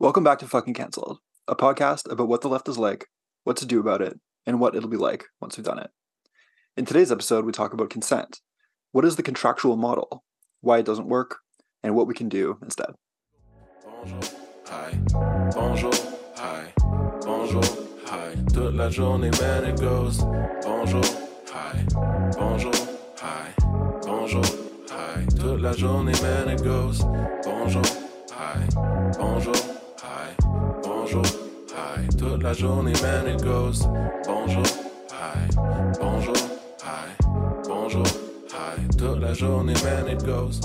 Welcome back to Fucking Cancelled, a podcast about what the left is like, what to do about it, and what it'll be like once we've done it. In today's episode, we talk about consent. What is the contractual model, why it doesn't work, and what we can do instead. Bonjour, hi, bonjour, hi, bonjour, hi. Toute la journée, man, it goes. Bonjour, hi, bonjour, hi, bonjour, hi. Toute la journée, man, it goes. Bonjour, hi, bonjour, bonjour, hi. Toute la journée, man, it goes. Bonjour, hi, bonjour, hi, bonjour, hi. Toute la journée, man, it goes.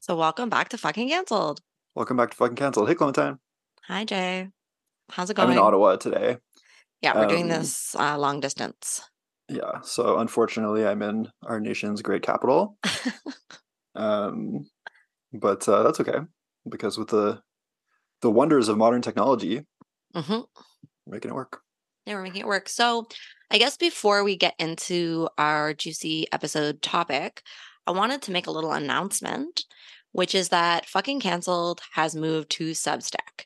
So welcome back to fucking cancelled. Welcome back to Fucking Cancelled. Hey, Clementine. Hi Jay. How's it I'm going? in Ottawa today. Yeah, we're doing Um, this uh, long distance. Yeah, so unfortunately, I'm in our nation's great capital. um, but uh, that's okay because with the the wonders of modern technology, hmm we're making it work. Yeah, we're making it work. So I guess before we get into our juicy episode topic, I wanted to make a little announcement, which is that fucking cancelled has moved to Substack.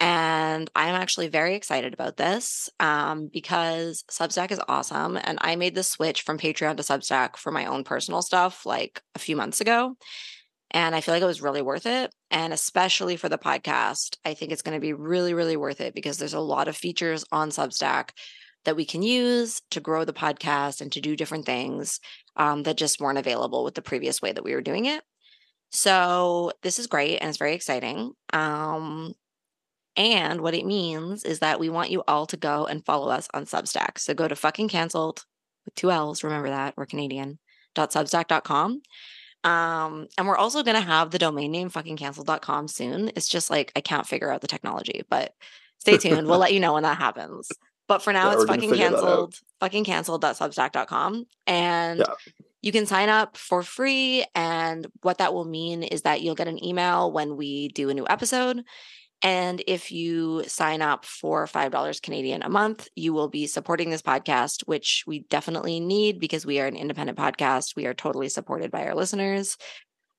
And I'm actually very excited about this um, because Substack is awesome. And I made the switch from Patreon to Substack for my own personal stuff like a few months ago. And I feel like it was really worth it. And especially for the podcast, I think it's going to be really, really worth it because there's a lot of features on Substack that we can use to grow the podcast and to do different things um, that just weren't available with the previous way that we were doing it. So this is great and it's very exciting. Um, and what it means is that we want you all to go and follow us on Substack. So go to fucking cancelled with two L's. Remember that we're Canadian. Substack.com. Um, and we're also going to have the domain name fuckingcancelled.com soon. It's just like I can't figure out the technology, but stay tuned. we'll let you know when that happens. But for now, Yeah, it's fucking figure that out. cancelled, fucking cancelled.substack.com. And Yeah. you can sign up for free. And what that will mean is that you'll get an email when we do a new episode. And if you sign up for $5 Canadian a month, you will be supporting this podcast, which we definitely need because we are an independent podcast. We are totally supported by our listeners.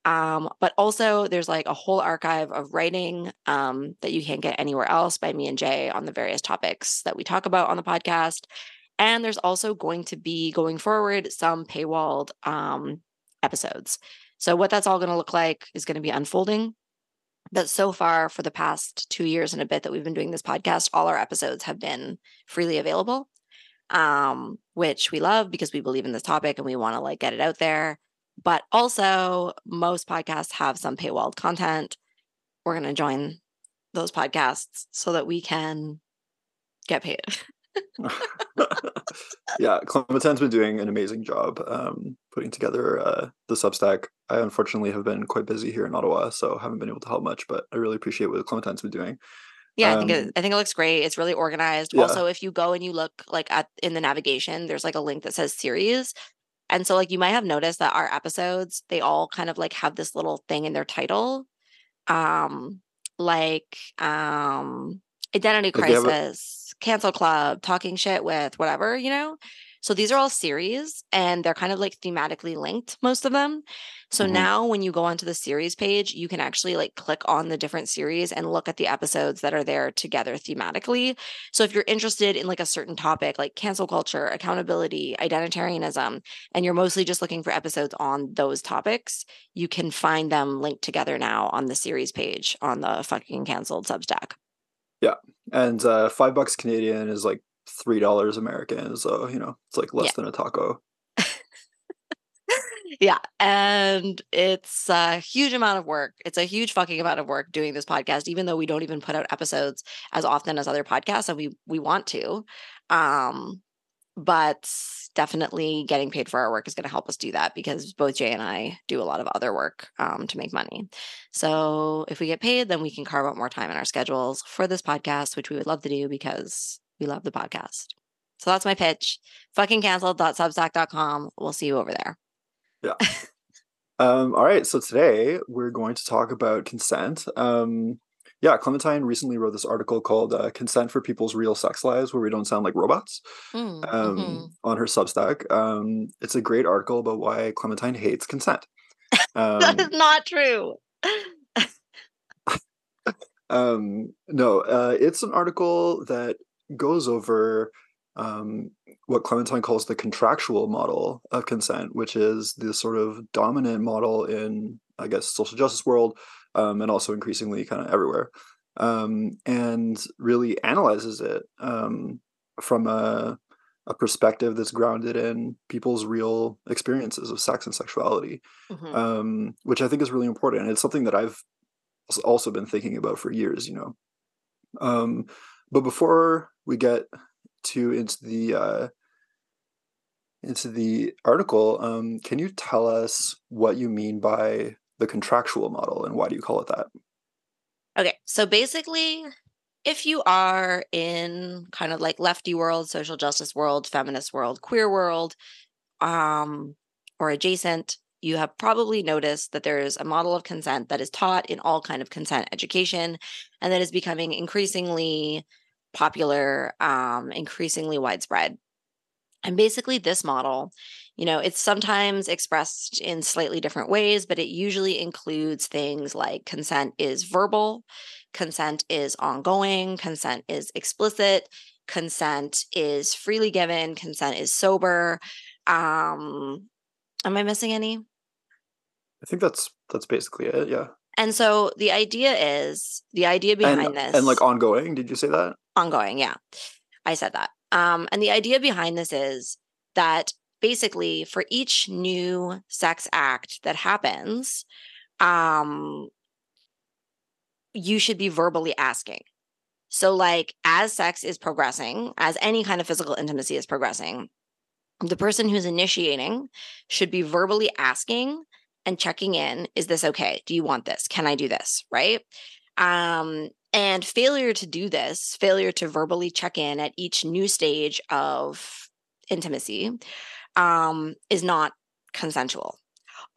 Um, but also, there's like a whole archive of writing um, that you can't get anywhere else by me and Jay on the various topics that we talk about on the podcast. And there's also going to be going forward some paywalled um, episodes. So, what that's all going to look like is going to be unfolding. But so far, for the past two years and a bit that we've been doing this podcast, all our episodes have been freely available, um, which we love because we believe in this topic and we want to like get it out there. But also, most podcasts have some paywalled content. We're going to join those podcasts so that we can get paid. yeah, Clementine's been doing an amazing job um, putting together uh, the Substack. I unfortunately have been quite busy here in Ottawa, so haven't been able to help much. But I really appreciate what Clementine's been doing. Yeah, I think Um, it, I think it looks great. It's really organized. Yeah. Also, if you go and you look like at in the navigation, there's like a link that says series. And so like you might have noticed that our episodes, they all kind of like have this little thing in their title. Um like um identity crisis, cancel club, talking shit with whatever, you know? So these are all series and they're kind of like thematically linked, most of them. So Mhm. now when you go onto the series page, you can actually like click on the different series and look at the episodes that are there together thematically. So if you're interested in like a certain topic like cancel culture, accountability, identitarianism, and you're mostly just looking for episodes on those topics, you can find them linked together now on the series page on the fucking cancelled Substack. Yeah. And uh, five bucks Canadian is like three dollars American, so you know it's like less Yeah. than a taco. Yeah. And it's a huge amount of work. It's a huge fucking amount of work doing this podcast, even though we don't even put out episodes as often as other podcasts and we we want to. Um, but definitely getting paid for our work is going to help us do that because both Jay and I do a lot of other work um, to make money. So if we get paid, then we can carve out more time in our schedules for this podcast, which we would love to do because we love the podcast. So that's my pitch. Fucking cancelled.substack.com. We'll see you over there. Yeah. um, all right, so today we're going to talk about consent. Um, yeah, Clementine recently wrote this article called uh, "Consent for People's Real Sex Lives," where we don't sound like robots. Mm, Um, mhm. On her Substack, um, it's a great article about why Clementine hates consent. that is Um, not true. um, no, uh, it's an article that goes over um, what Clementine calls the contractual model of consent, which is the sort of dominant model in, I guess, social justice world, um, and also increasingly kind of everywhere, um, and really analyzes it um, from a a perspective that's grounded in people's real experiences of sex and sexuality Mhm. um, which I think is really important. And it's something that I've also been thinking about for years, you know. Um, but before we get to into the uh, into the article, um, can you tell us what you mean by the contractual model and why do you call it that? Okay, so basically, if you are in kind of like lefty world, social justice world, feminist world, queer world, um, or adjacent, you have probably noticed that there's a model of consent that is taught in all kind of consent education, and that is becoming increasingly popular, um, increasingly widespread. And basically, this model, you know, it's sometimes expressed in slightly different ways, but it usually includes things like consent is verbal, consent is ongoing, consent is explicit, consent is freely given, consent is sober. Um, am I missing any? I think that's that's basically it. Yeah, And so the idea is the idea behind and this and like ongoing. Did you say that? ongoing yeah i said that um and the idea behind this is that basically for each new sex act that happens um you should be verbally asking so like as sex is progressing as any kind of physical intimacy is progressing the person who's initiating should be verbally asking and checking in is this okay do you want this can i do this right um and failure to do this, failure to verbally check in at each new stage of intimacy, um, is not consensual.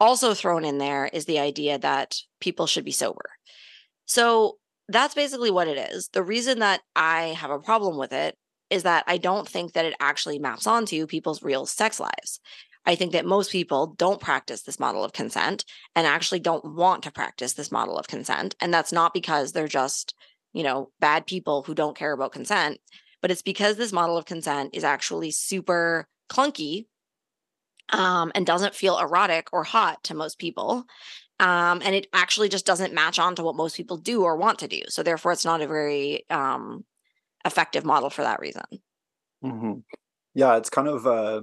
Also, thrown in there is the idea that people should be sober. So that's basically what it is. The reason that I have a problem with it is that I don't think that it actually maps onto people's real sex lives. I think that most people don't practice this model of consent and actually don't want to practice this model of consent. And that's not because they're just, you know, bad people who don't care about consent, but it's because this model of consent is actually super clunky um, and doesn't feel erotic or hot to most people. Um, and it actually just doesn't match on to what most people do or want to do. So therefore, it's not a very um, effective model for that reason. hmm Yeah, it's kind of uh,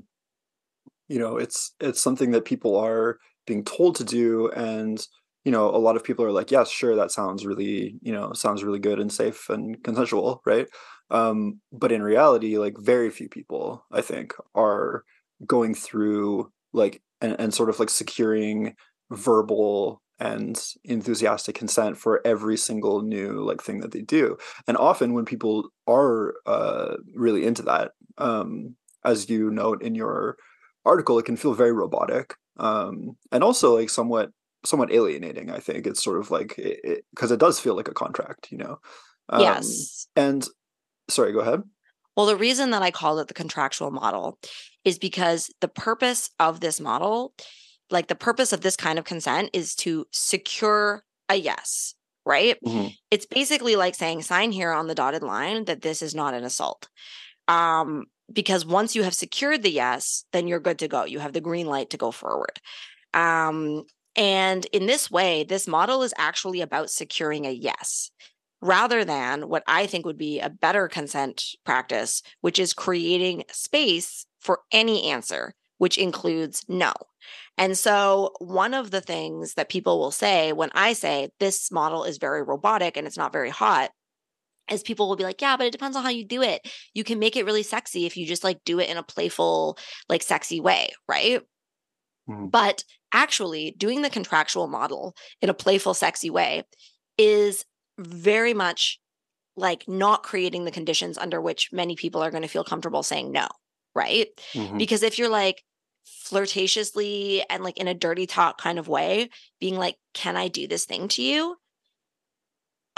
you know, it's it's something that people are being told to do, and you know, a lot of people are like, yes, sure, that sounds really, you know, sounds really good and safe and consensual, right? Um, but in reality, like very few people, I think, are going through like and, and sort of like securing verbal and enthusiastic consent for every single new like thing that they do and often when people are uh really into that um as you note in your article it can feel very robotic um and also like somewhat somewhat alienating i think it's sort of like it because it, does feel like a contract you know um, yes. and sorry go ahead Well, the reason that I called it the contractual model is because the purpose of this model, like the purpose of this kind of consent, is to secure a yes, right? Mhm. It's basically like saying, sign here on the dotted line that this is not an assault. Um, because once you have secured the yes, then you're good to go. You have the green light to go forward. Um, and in this way, this model is actually about securing a yes rather than what I think would be a better consent practice, which is creating space for any answer, which includes no. And so, one of the things that people will say when I say this model is very robotic and it's not very hot is people will be like, yeah, but it depends on how you do it. You can make it really sexy if you just like do it in a playful, like sexy way, right? Mhm. But actually, doing the contractual model in a playful, sexy way is very much like not creating the conditions under which many people are going to feel comfortable saying no, right? Mhm. Because if you're like flirtatiously and like in a dirty talk kind of way, being like, can I do this thing to you?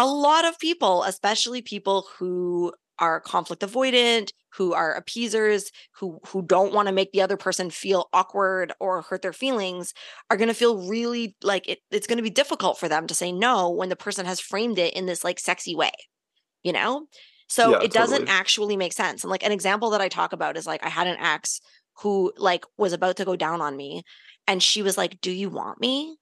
A lot of people, especially people who are conflict avoidant, who are appeasers, who who don't want to make the other person feel awkward or hurt their feelings, are going to feel really like it, it's going to be difficult for them to say no when the person has framed it in this like sexy way, you know? So Yeah, it doesn't actually make sense. And like an example that I talk about is like I had an ex who like was about to go down on me and she was like, "Do you want me?"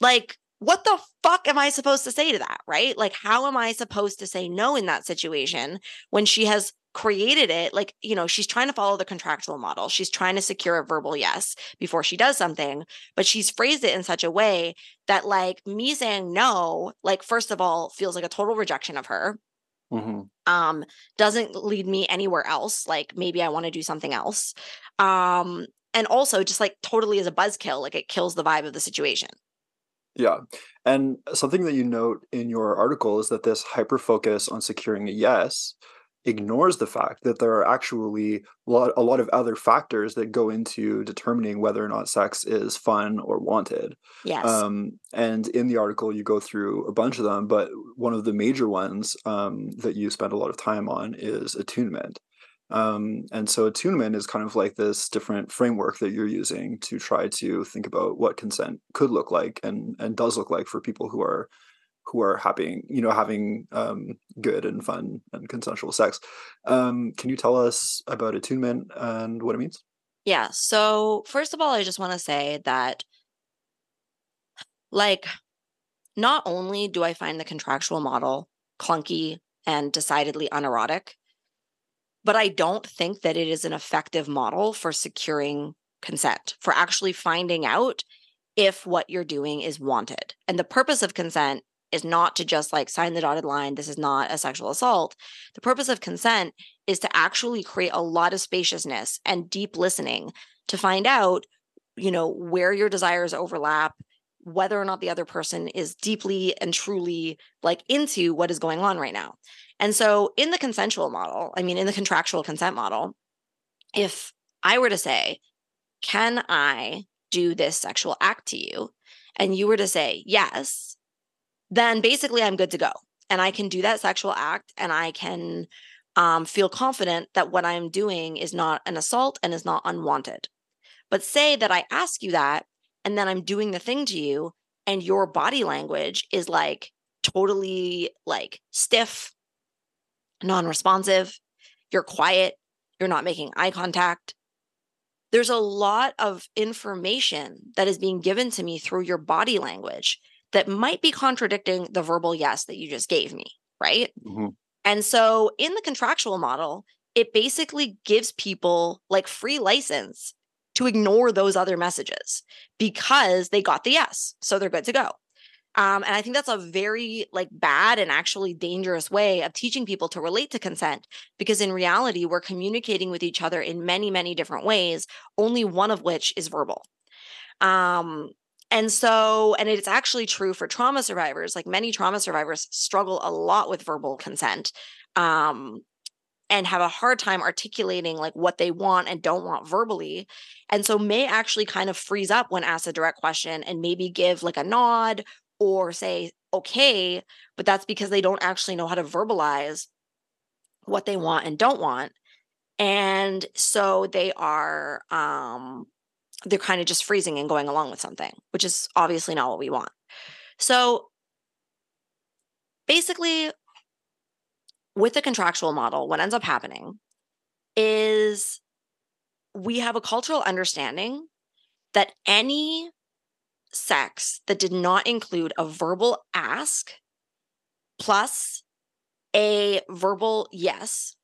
Like what the fuck am I supposed to say to that, right? Like how am I supposed to say no in that situation when she has created it? Like, you know, she's trying to follow the contractual model. She's trying to secure a verbal yes before she does something, but she's phrased it in such a way that like me saying no, like first of all feels like a total rejection of her. Hmm um doesn't lead me anywhere else. Like maybe i want to do something else. Um and also just like totally as a buzzkill. Like it kills the vibe of the situation Yeah. And something that you note in your article is that this hyper focus on securing a yes ignores the fact that there are actually a lot, a lot of other factors that go into determining whether or not sex is fun or wanted. yes Um, and in the article, you go through a bunch of them, but one of the major ones um, that you spend a lot of time on is attunement. Um, and so attunement is kind of like this different framework that you're using to try to think about what consent could look like and and does look like for people who are who are having you know having um, good and fun and consensual sex. Um, can you tell us about attunement and what it means? yeah so first of all i just want to say that like not only do i find the contractual model clunky and decidedly unerotic but i don't think that it is an effective model for securing consent for actually finding out if what you're doing is wanted. And the purpose of consent is not to just like sign the dotted line this is not a sexual assault. The purpose of consent is to actually create a lot of spaciousness and deep listening to find out you know where your desires overlap whether or not the other person is deeply and truly like into what is going on right now and so in the consensual model i mean in the contractual consent model if i were to say can i do this sexual act to you? and you were to say yes then basically i'm good to go. And i can do that sexual act and i can um, feel confident that what i'm doing is not an assault and is not unwanted. But say that i ask you that and then i'm doing the thing to you and your body language is like totally like stiff non-responsive you're quiet you're not making eye contact there's a lot of information that is being given to me through your body language that might be contradicting the verbal yes that you just gave me, right? Mhm. And so in the contractual model, it basically gives people like free license to ignore those other messages because they got the yes. So they're good to go. Um, and I think that's a very like bad and actually dangerous way of teaching people to relate to consent because in reality, we're communicating with each other in many, many different ways, only one of which is verbal. Um, and so, and it's actually true for trauma survivors. Like many trauma survivors struggle a lot with verbal consent. Um, and have a hard time articulating like what they want and don't want verbally and so may actually kind of freeze up when asked a direct question and maybe give like a nod or say okay but that's because they don't actually know how to verbalize what they want and don't want. And so they are um they're kind of just freezing and going along with something which is obviously not what we want. So basically with the contractual model what ends up happening is we have a cultural understanding that any sex that did not include a verbal ask plus a verbal yes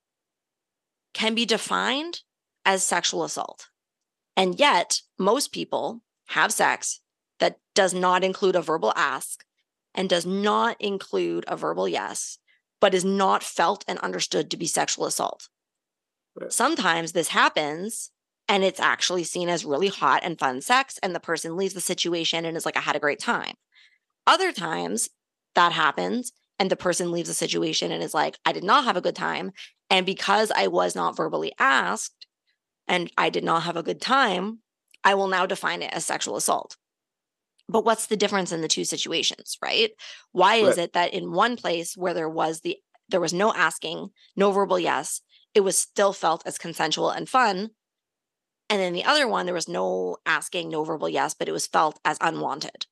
can be defined as sexual assault. And yet, most people have sex that does not include a verbal ask and does not include a verbal yes, but is not felt and understood to be sexual assault. Right. Sometimes this happens and it's actually seen as really hot and fun sex, and the person leaves the situation and is like, I had a great time. Other times that happens, and the person leaves the situation and is like, I did not have a good time. And because I was not verbally asked and I did not have a good time, I will now define it as sexual assault. But what's the difference in the two situations, right? Why is it that in one place where there was the there was no asking, no verbal yes, it was still felt as consensual and fun. And then the other one, there was no asking, no verbal yes, but it was felt as unwanted.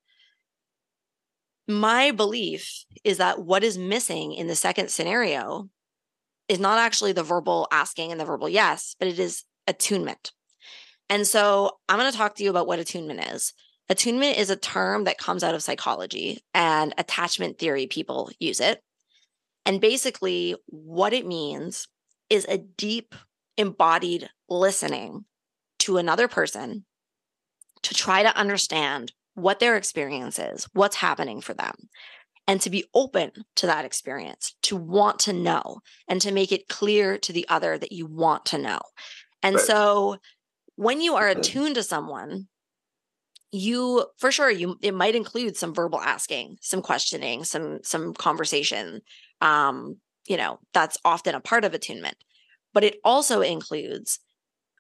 My belief is that what is missing in the second scenario is not actually the verbal asking and the verbal yes, but it is attunement. And so I'm going to talk to you about what attunement is. Attunement is a term that comes out of psychology and attachment theory people use it. And basically, what it means is a deep, embodied listening to another person to try to understand what their experience is, what's happening for them, and to be open to that experience, to want to know, and to make it clear to the other that you want to know. And right. so when you are attuned to someone, you for sure you it might include some verbal asking some questioning some some conversation um you know that's often a part of attunement but it also includes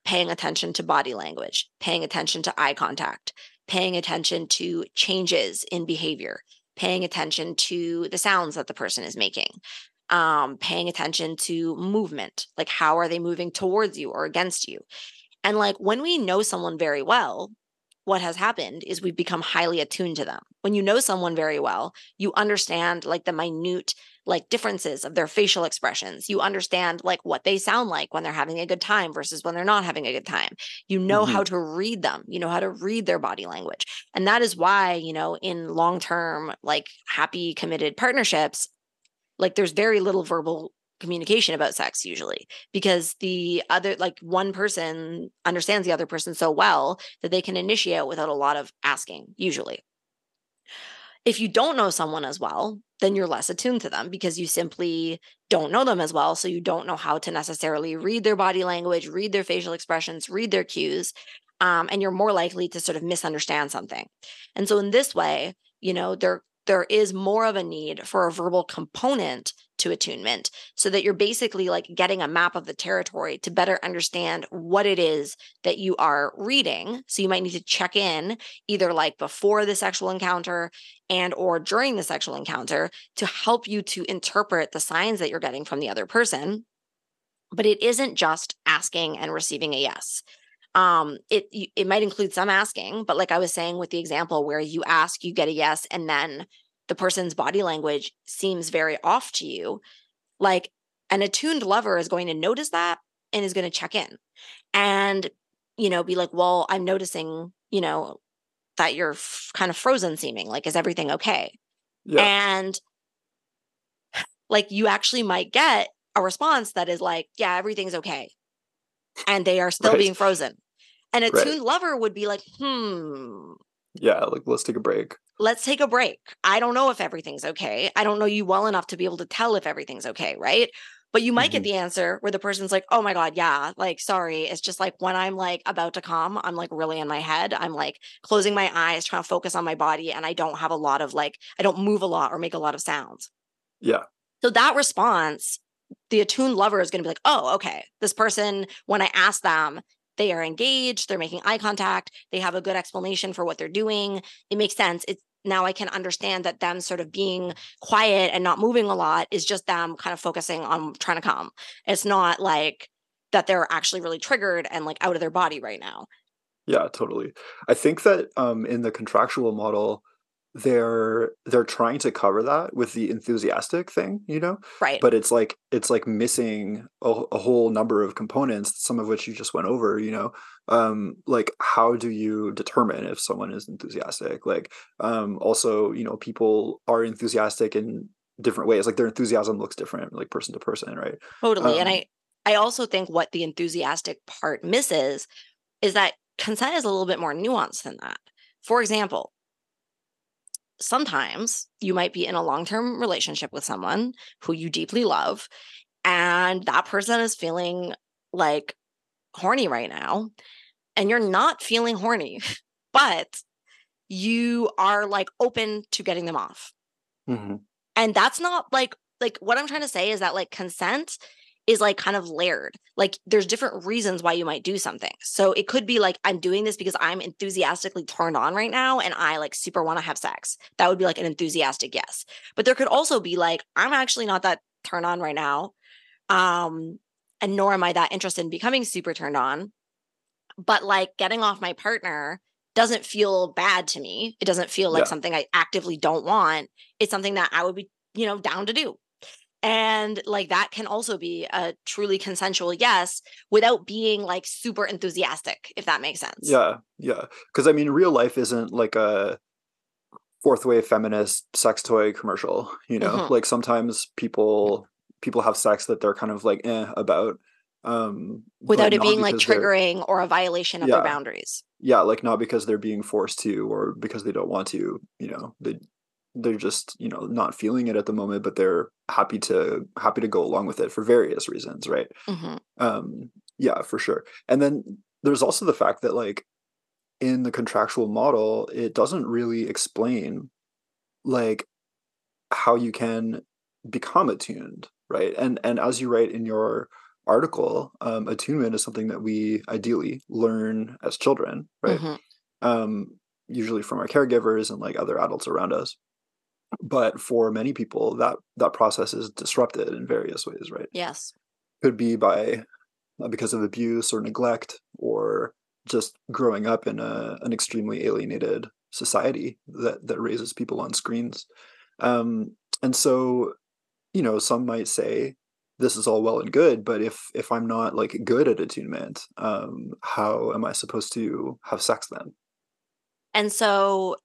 paying attention to body language paying attention to eye contact paying attention to changes in behavior paying attention to the sounds that the person is making um paying attention to movement like how are they moving towards you or against you. And like when we know someone very well what has happened is we've become highly attuned to them. When you know someone very well, you understand like the minute like differences of their facial expressions. You understand like what they sound like when they're having a good time versus when they're not having a good time. You know mm-hmm. how to read them. You know how to read their body language. And that is why, you know, in long-term like happy committed partnerships, like there's very little verbal communication about sex usually because the other like one person understands the other person so well that they can initiate without a lot of asking usually. If you don't know someone as well then you're less attuned to them because you simply don't know them as well so you don't know how to necessarily read their body language read their facial expressions read their cues um, and you're more likely to sort of misunderstand something. And so in this way you know there there is more of a need for a verbal component to attunement so that you're basically like getting a map of the territory to better understand what it is that you are reading. So you might need to check in either like before the sexual encounter and or during the sexual encounter to help you to interpret the signs that you're getting from the other person. But it isn't just asking and receiving a yes. Um it it might include some asking but like i was saying with the example where you ask you get a yes and then the person's body language seems very off to you, like an attuned lover is going to notice that and is going to check in and, you know, be like, well, I'm noticing, you know, that you're f- kind of frozen seeming. Like, is everything okay? Yeah. And like, you actually might get a response that is like, yeah, everything's okay. And they are still right. being frozen. And a right. tuned lover would be like, hmm. Yeah, like let's take a break let's take a break. I don't know if everything's okay. I don't know you well enough to be able to tell if everything's okay, right? But you might mm-hmm. get the answer where the person's like, oh my God, yeah, like, sorry. It's just like when I'm like about to come, I'm like really in my head. I'm like closing my eyes, trying to focus on my body. And I don't have a lot of like, I don't move a lot or make a lot of sounds. Yeah. So that response, the attuned lover is going to be like, oh, okay. This person, when I ask them, they are engaged, they're making eye contact, they have a good explanation for what they're doing. It makes sense. It's now I can understand that them sort of being quiet and not moving a lot is just them kind of focusing on trying to come. It's not like that they're actually really triggered and like out of their body right now. Yeah, totally. I think that um, in the contractual model, they're they're trying to cover that with the enthusiastic thing you know? Right. But it's like it's like missing a, a, whole number of components some of which you just went over you know? Um like how do you determine if someone is enthusiastic? Like um also you know people are enthusiastic in different ways. Like their enthusiasm looks different like person to person right? Totally um, and i i also think what the enthusiastic part misses is that consent is a little bit more nuanced than that. For example sometimes you might be in a long term relationship with someone who you deeply love, and that person is feeling like horny right now, and you're not feeling horny, but you are like open to getting them off. Mm-hmm. And that's not like, like what I'm trying to say is that like consent is like kind of layered. Like there's different reasons why you might do something. So it could be like I'm doing this because I'm enthusiastically turned on right now and I like super want to have sex. That would be like an enthusiastic yes. But there could also be like I'm actually not that turned on right now. Um and nor am I that interested in becoming super turned on. But like getting off my partner doesn't feel bad to me. It doesn't feel like Yeah. something I actively don't want. It's something that I would be, you know, down to do. And like that can also be a truly consensual yes without being like super enthusiastic, if that makes sense. Yeah, yeah. Because I mean, real life isn't like a fourth wave feminist sex toy commercial. You know, Mhm. like sometimes people people have sex that they're kind of like eh about, um, Without it being like triggering or a violation of Yeah. their boundaries. Yeah, like not because they're being forced to or because they don't want to. You know, they they're just you know not feeling it at the moment, but they're happy to happy to go along with it for various reasons, right? hmm um yeah for sure. And then there's also the fact that like in the contractual model it doesn't really explain like how you can become attuned right? And and as you write in your article um attunement is something that we ideally learn as children right? Hmm um usually from our caregivers and like other adults around us but for many people that that process is disrupted in various ways right? Yes. could be by uh, because of abuse or neglect or just growing up in a, an extremely alienated society that that raises people on screens. Um and so you know some might say this is all well and good but if if i'm not like good at attunement um how am i supposed to have sex then? And so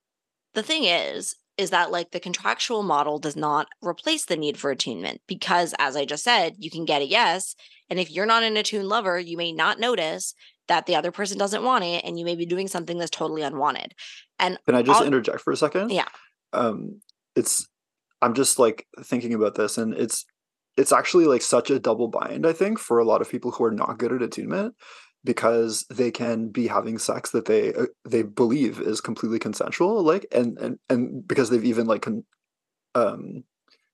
the thing is, is that like the contractual model does not replace the need for attunement because, as I just said, you can get a yes. And if you're not an attuned lover, you may not notice that the other person doesn't want it and you may be doing something that's totally unwanted. And Can I just I'll- interject for a second? Yeah. Um, it's I'm just like thinking about this, and it's it's actually like such a double bind. I think for a lot of people who are not good at attunement, because they can be having sex that they uh, they believe is completely consensual, like and and and because they've even like con- um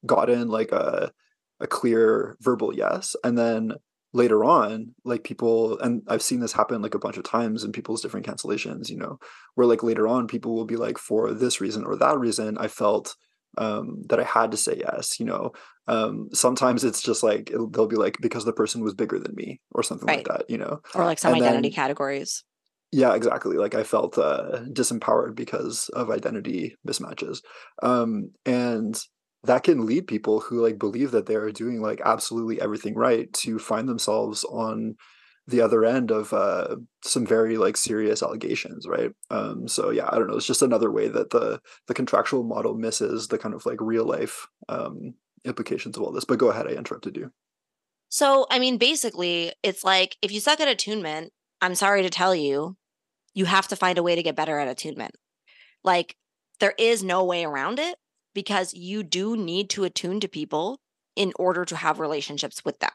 gotten like a a clear verbal yes, and then later on like people and i've seen this happen like a bunch of times in people's different cancellations you know where like later on people will be like for this reason or that reason i felt um that i had to say yes you know? Um sometimes it's just like it'll, they'll be like because the person was bigger than me or something like that you know? Or like some And identity then- categories. yeah exactly like i felt uh disempowered because of identity mismatches um and that can lead people who like believe that they're doing like absolutely everything right to find themselves on the other end of uh some very like serious allegations right um so yeah i don't know it's just another way that the the contractual model misses the kind of like real life um implications of all this but go ahead i interrupted you So, I mean, basically, it's like if you suck at attunement, I'm sorry to tell you, you have to find a way to get better at attunement. Like, there is no way around it because you do need to attune to people in order to have relationships with them.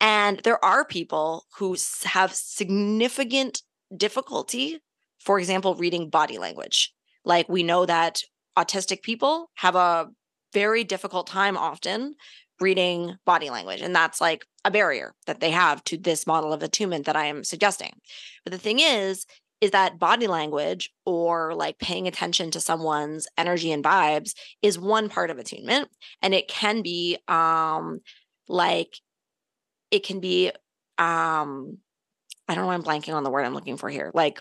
And there are people who have significant difficulty, for example, reading body language. Like, we know that autistic people have a very difficult time often reading body language. And that's like a barrier that they have to this model of attunement that I am suggesting. But the thing is, is that body language or like paying attention to someone's energy and vibes is one part of attunement. And it can be um like it can be um I don't know why I'm blanking on the word I'm looking for here. Like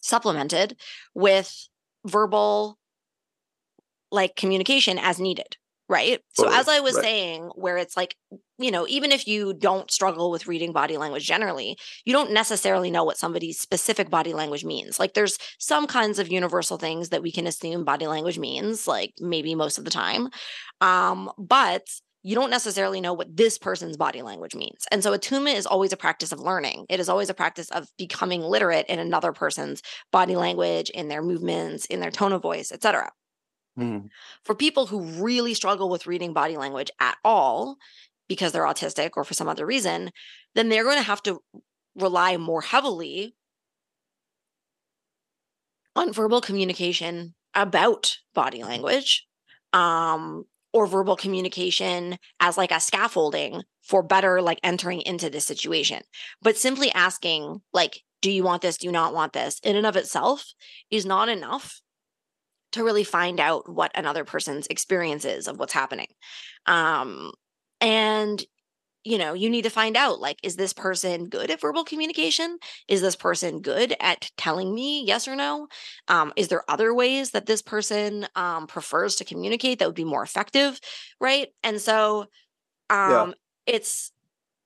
supplemented with verbal like communication as needed right so as i was right. saying where it's like you know even if you don't struggle with reading body language generally you don't necessarily know what somebody's specific body language means like there's some kinds of universal things that we can assume body language means like maybe most of the time um but you don't necessarily know what this person's body language means. And so attunement is always a practice of learning. It is always a practice of becoming literate in another person's body language, in their movements, in their tone of voice, etc. For people who really struggle with reading body language at all because they're autistic or for some other reason, then they're going to have to rely more heavily on verbal communication about body language um or verbal communication as like a scaffolding for better like entering into this situation. But simply asking like do you want this? Do you not want this? in and of itself is not enough to really find out what another person's experience is of what's happening. Um and you know, you need to find out like, is this person good at verbal communication? Is this person good at telling me yes or no? Um, is there other ways that this person um, prefers to communicate that would be more effective? Right. And so um, Yeah. it's,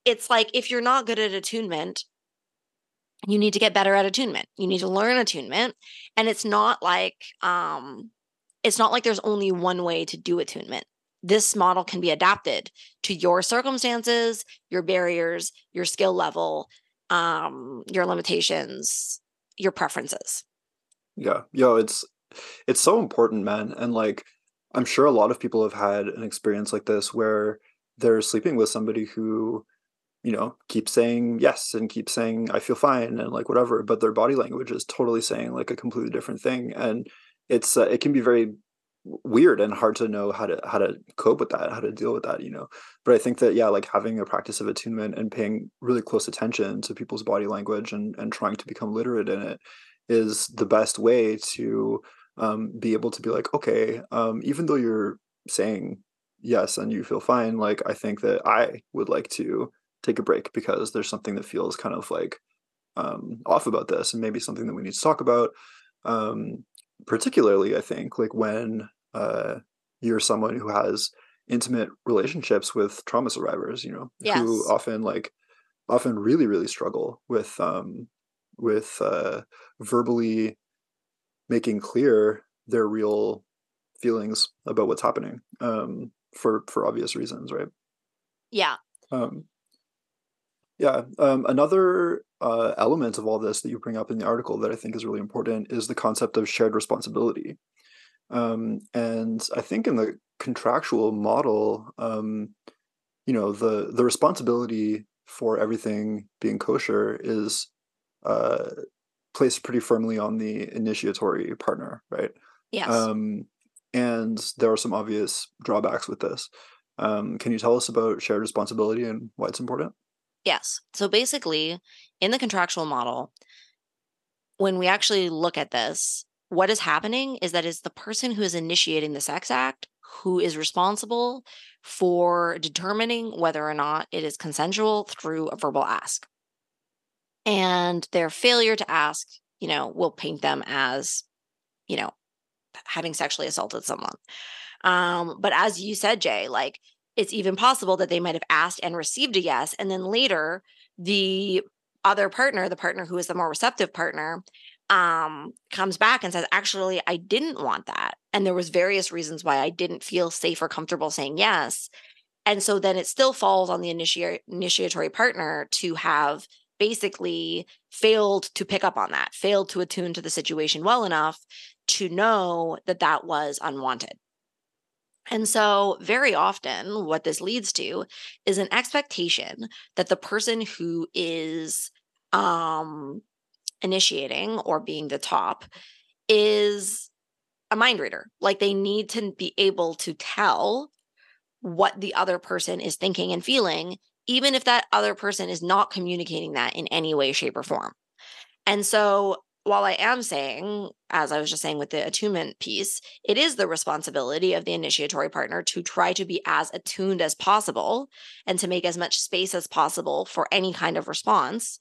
it's like if you're not good at attunement, you need to get better at attunement. You need to learn attunement. And it's not like, um, it's not like there's only one way to do attunement. This model can be adapted to your circumstances, your barriers, your skill level, um, your limitations, your preferences. Yeah. Yo, it's it's so important, man. And like I'm sure a lot of people have had an experience like this where they're sleeping with somebody who, you know, keeps saying yes and keeps saying I feel fine and like whatever, but their body language is totally saying like a completely different thing and it's uh, it can be very weird and hard to know how to how to cope with that, how to deal with that, you know. But I think that yeah, like having a practice of attunement and paying really close attention to people's body language and and trying to become literate in it is the best way to um, be able to be like, okay, um, even though you're saying yes and you feel fine, like I think that I would like to take a break because there's something that feels kind of like um, off about this, and maybe something that we need to talk about. Um, particularly, I think like when uh, you're someone who has intimate relationships with trauma survivors, you know, Yes. who often like often really really struggle with um, with uh, verbally making clear their real feelings about what's happening um, for for obvious reasons, right? Yeah. Um, yeah. Um, another uh, element of all this that you bring up in the article that I think is really important is the concept of shared responsibility. Um, and I think in the contractual model, um, you know, the the responsibility for everything being kosher is uh, placed pretty firmly on the initiatory partner, right? Yes. Um, and there are some obvious drawbacks with this. Um, can you tell us about shared responsibility and why it's important? Yes. So basically, in the contractual model, when we actually look at this, what is happening is that it's the person who is initiating the sex act who is responsible for determining whether or not it is consensual through a verbal ask. And their failure to ask, you know, will paint them as, you know, having sexually assaulted someone. Um, but as you said, Jay, like it's even possible that they might have asked and received a yes. And then later, the other partner, the partner who is the more receptive partner, um, comes back and says, actually, I didn't want that. And there was various reasons why I didn't feel safe or comfortable saying yes. And so then it still falls on the initiatory partner to have basically failed to pick up on that, failed to attune to the situation well enough to know that that was unwanted. And so, very often, what this leads to is an expectation that the person who is um, initiating or being the top is a mind reader. Like they need to be able to tell what the other person is thinking and feeling, even if that other person is not communicating that in any way, shape, or form. And so, while I am saying, as I was just saying with the attunement piece, it is the responsibility of the initiatory partner to try to be as attuned as possible and to make as much space as possible for any kind of response.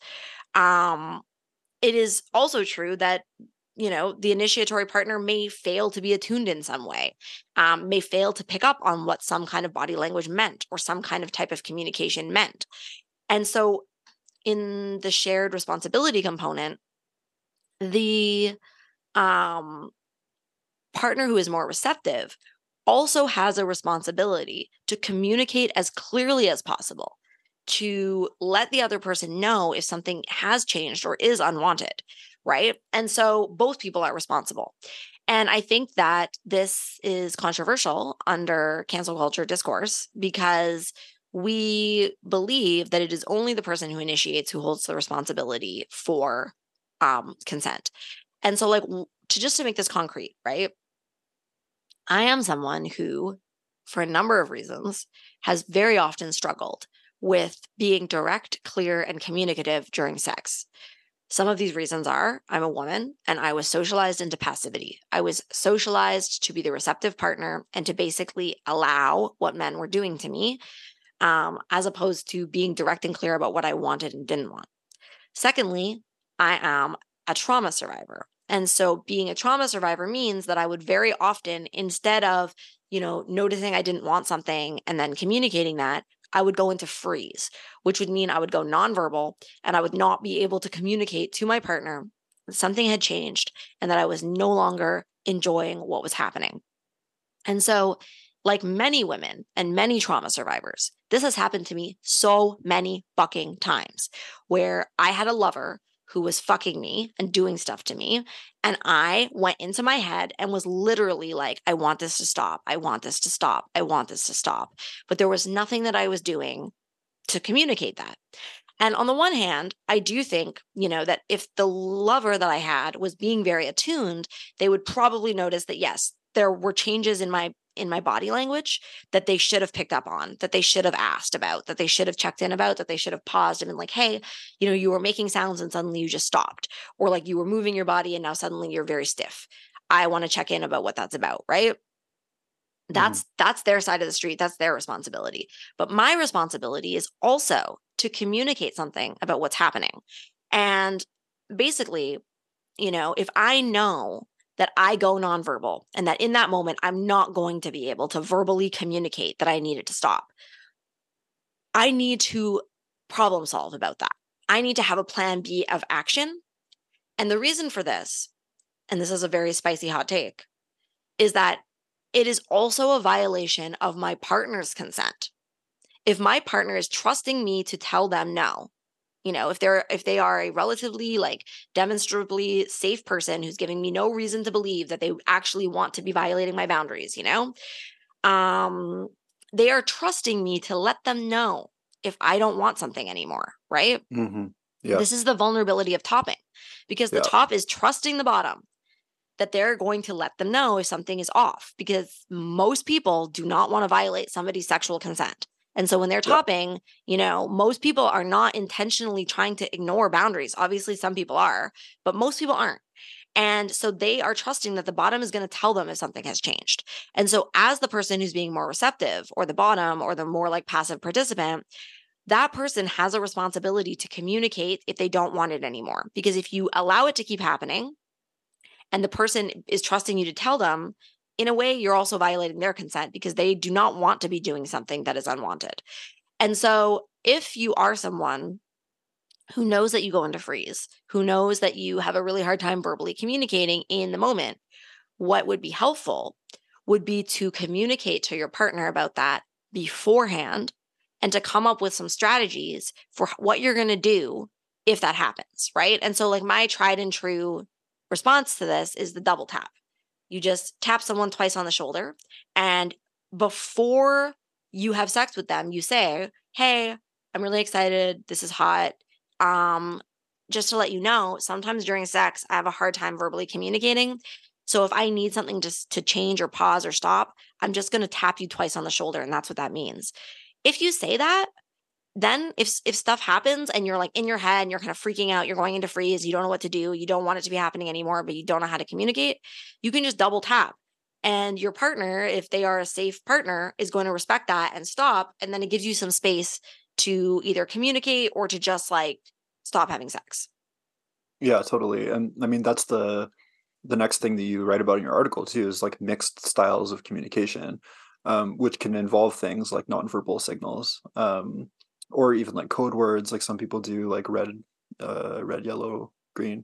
Um, it is also true that you know the initiatory partner may fail to be attuned in some way um, may fail to pick up on what some kind of body language meant or some kind of type of communication meant and so in the shared responsibility component the um, partner who is more receptive also has a responsibility to communicate as clearly as possible to let the other person know if something has changed or is unwanted right? And so both people are responsible. And i think that this is controversial under cancel culture discourse because we believe that it is only the person who initiates who holds the responsibility for um, consent. And so, like, to just to make this concrete, right? I am someone who, for a number of reasons, has very often struggled with being direct, clear, and communicative during sex. Some of these reasons are I'm a woman and I was socialized into passivity. I was socialized to be the receptive partner and to basically allow what men were doing to me um, as opposed to being direct and clear about what I wanted and didn't want. Secondly, I am a trauma survivor. And so being a trauma survivor means that I would very often, instead of, you know, noticing I didn't want something and then communicating that, I would go into freeze, which would mean I would go nonverbal and I would not be able to communicate to my partner that something had changed and that I was no longer enjoying what was happening. And so, like many women and many trauma survivors, this has happened to me so many fucking times where I had a lover who was fucking me and doing stuff to me. And I went into my head and was literally like, I want this to stop. I want this to stop. I want this to stop. But there was nothing that I was doing to communicate that. And on the one hand, I do think, you know, that if the lover that I had was being very attuned, they would probably notice that, yes, there were changes in my in my body language that they should have picked up on, that they should have asked about, that they should have checked in about, that they should have paused and been like, hey, you know, you were making sounds and suddenly you just stopped. Or like you were moving your body and now suddenly you're very stiff. I want to check in about what that's about, right? That's mm-hmm. that's their side of the street. That's their responsibility. But my responsibility is also to communicate something about what's happening. And basically, you know, if I know that I go nonverbal and that in that moment, I'm not going to be able to verbally communicate that I needed to stop. I need to problem solve about that. I need to have a plan B of action. And the reason for this, and this is a very spicy hot take, is that it is also a violation of my partner's consent. If my partner is trusting me to tell them no, you know if they're if they are a relatively like demonstrably safe person who's giving me no reason to believe that they actually want to be violating my boundaries you know um they are trusting me to let them know if i don't want something anymore right mm-hmm. yeah this is the vulnerability of topping because the yeah. top is trusting the bottom that they're going to let them know if something is off because most people do not want to violate somebody's sexual consent and so when they're topping, yep. you know, most people are not intentionally trying to ignore boundaries. Obviously, some people are, but most people aren't. And so they are trusting that the bottom is going to tell them if something has changed. And so, as the person who's being more receptive, or the bottom, or the more like passive participant, that person has a responsibility to communicate if they don't want it anymore. Because if you allow it to keep happening and the person is trusting you to tell them, in a way, you're also violating their consent because they do not want to be doing something that is unwanted. And so, if you are someone who knows that you go into freeze, who knows that you have a really hard time verbally communicating in the moment, what would be helpful would be to communicate to your partner about that beforehand and to come up with some strategies for what you're going to do if that happens, right? And so, like, my tried and true response to this is the double tap. You just tap someone twice on the shoulder. And before you have sex with them, you say, Hey, I'm really excited. This is hot. Um, just to let you know, sometimes during sex, I have a hard time verbally communicating. So if I need something just to change or pause or stop, I'm just going to tap you twice on the shoulder. And that's what that means. If you say that, then if if stuff happens and you're like in your head and you're kind of freaking out, you're going into freeze, you don't know what to do, you don't want it to be happening anymore, but you don't know how to communicate, you can just double tap. And your partner, if they are a safe partner, is going to respect that and stop. And then it gives you some space to either communicate or to just like stop having sex. Yeah, totally. And I mean, that's the the next thing that you write about in your article too is like mixed styles of communication, um, which can involve things like nonverbal signals. Um, or even like code words like some people do like red uh red yellow green.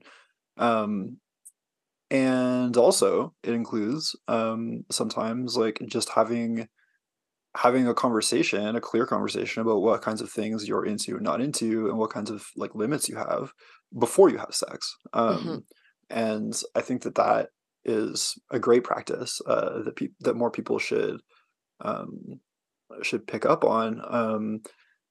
Um and also it includes um sometimes like just having having a conversation a clear conversation about what kinds of things you're into and not into and what kinds of like limits you have before you have sex. Um mm-hmm. and i think that that is a great practice uh that people that more people should um should pick up on. Um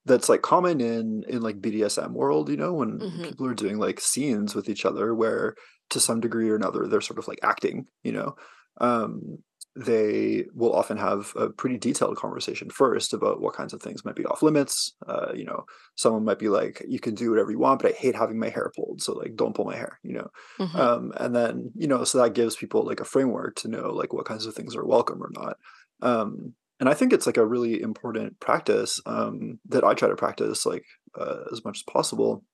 that's like common in in like BDSM world, you know, when mm-hmm. people are doing like scenes with each other where to some degree or another they're sort of like acting, you know. Um they will often have a pretty detailed conversation first about what kinds of things might be off limits. Uh, you know, someone might be like, "You can do whatever you want, but I hate having my hair pulled, so like, don't pull my hair." You know, mm-hmm. um, and then you know, so that gives people like a framework to know like what kinds of things are welcome or not. Um, and I think it's like a really important practice um, that I try to practice like uh, as much as possible,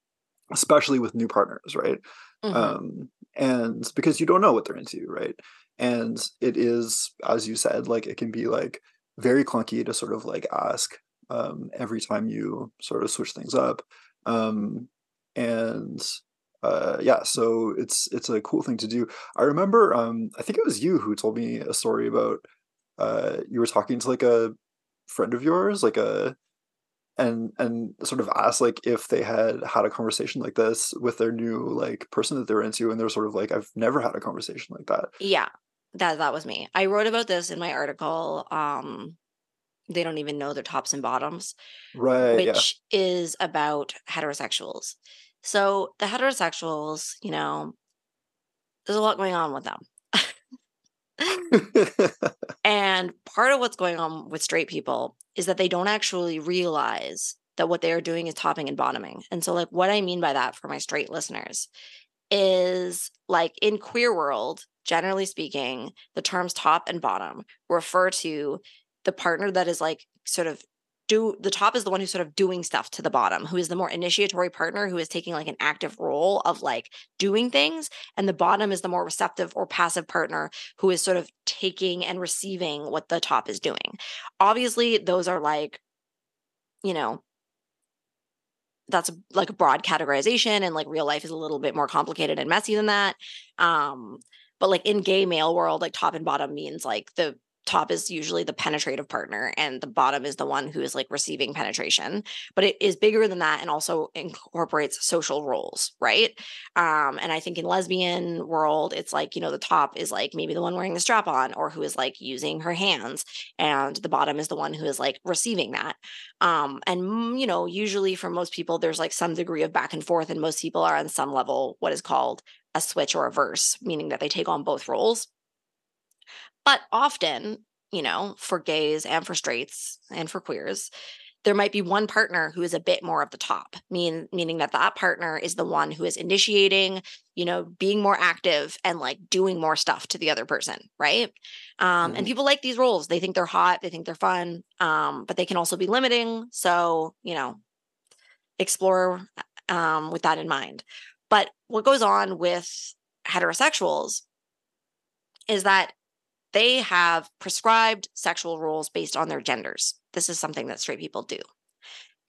especially with new partners, right? Mhm. Um, and because you don't know what they're into, right? And it is, as you said, like it can be like very clunky to sort of like ask um, every time you sort of switch things up. Um, and uh, yeah, so it's it's a cool thing to do. I remember, um, I think it was you who told me a story about uh, you were talking to like a friend of yours, like a and and sort of asked like if they had had a conversation like this with their new like person that they're into, and they're sort of like, I've never had a conversation like that. Yeah, that that was me. I wrote about this in my article. Um, they don't even know their tops and bottoms, Right? Yeah. which is about heterosexuals. So the heterosexuals, you know, there's a lot going on with them. And part of what's going on with straight people is that they don't actually realize that what they are doing is topping and bottoming. And so, like, what I mean by that for my straight listeners is like in queer world, generally speaking, the terms top and bottom refer to the partner that is like sort of do the top is the one who's sort of doing stuff to the bottom, who is the more initiatory partner who is taking like an active role of like doing things. And the bottom is the more receptive or passive partner who is sort of taking and receiving what the top is doing. Obviously, those are like, you know, that's like a broad categorization and like real life is a little bit more complicated and messy than that. Um, but like in gay male world, like top and bottom means like the top is usually the penetrative partner and the bottom is the one who is like receiving penetration but it is bigger than that and also incorporates social roles right? Um and i think in lesbian world it's like you know the top is like maybe the one wearing the strap on or who is like using her hands and the bottom is the one who is like receiving that. Um and mm, you know usually for most people there's like some degree of back and forth and most people are on some level what is called a switch or a verse meaning that they take on both roles but often, you know, for gays and for straights and for queers, there might be one partner who is a bit more of the top, mean, meaning that that partner is the one who is initiating, you know, being more active and like doing more stuff to the other person, right? Um, And Mhm. people like these roles. They think they're hot, they think they're fun, um, but they can also be limiting. So, you know, explore um, with that in mind. But what goes on with heterosexuals is that they have prescribed sexual roles based on their genders. This is something that straight people do.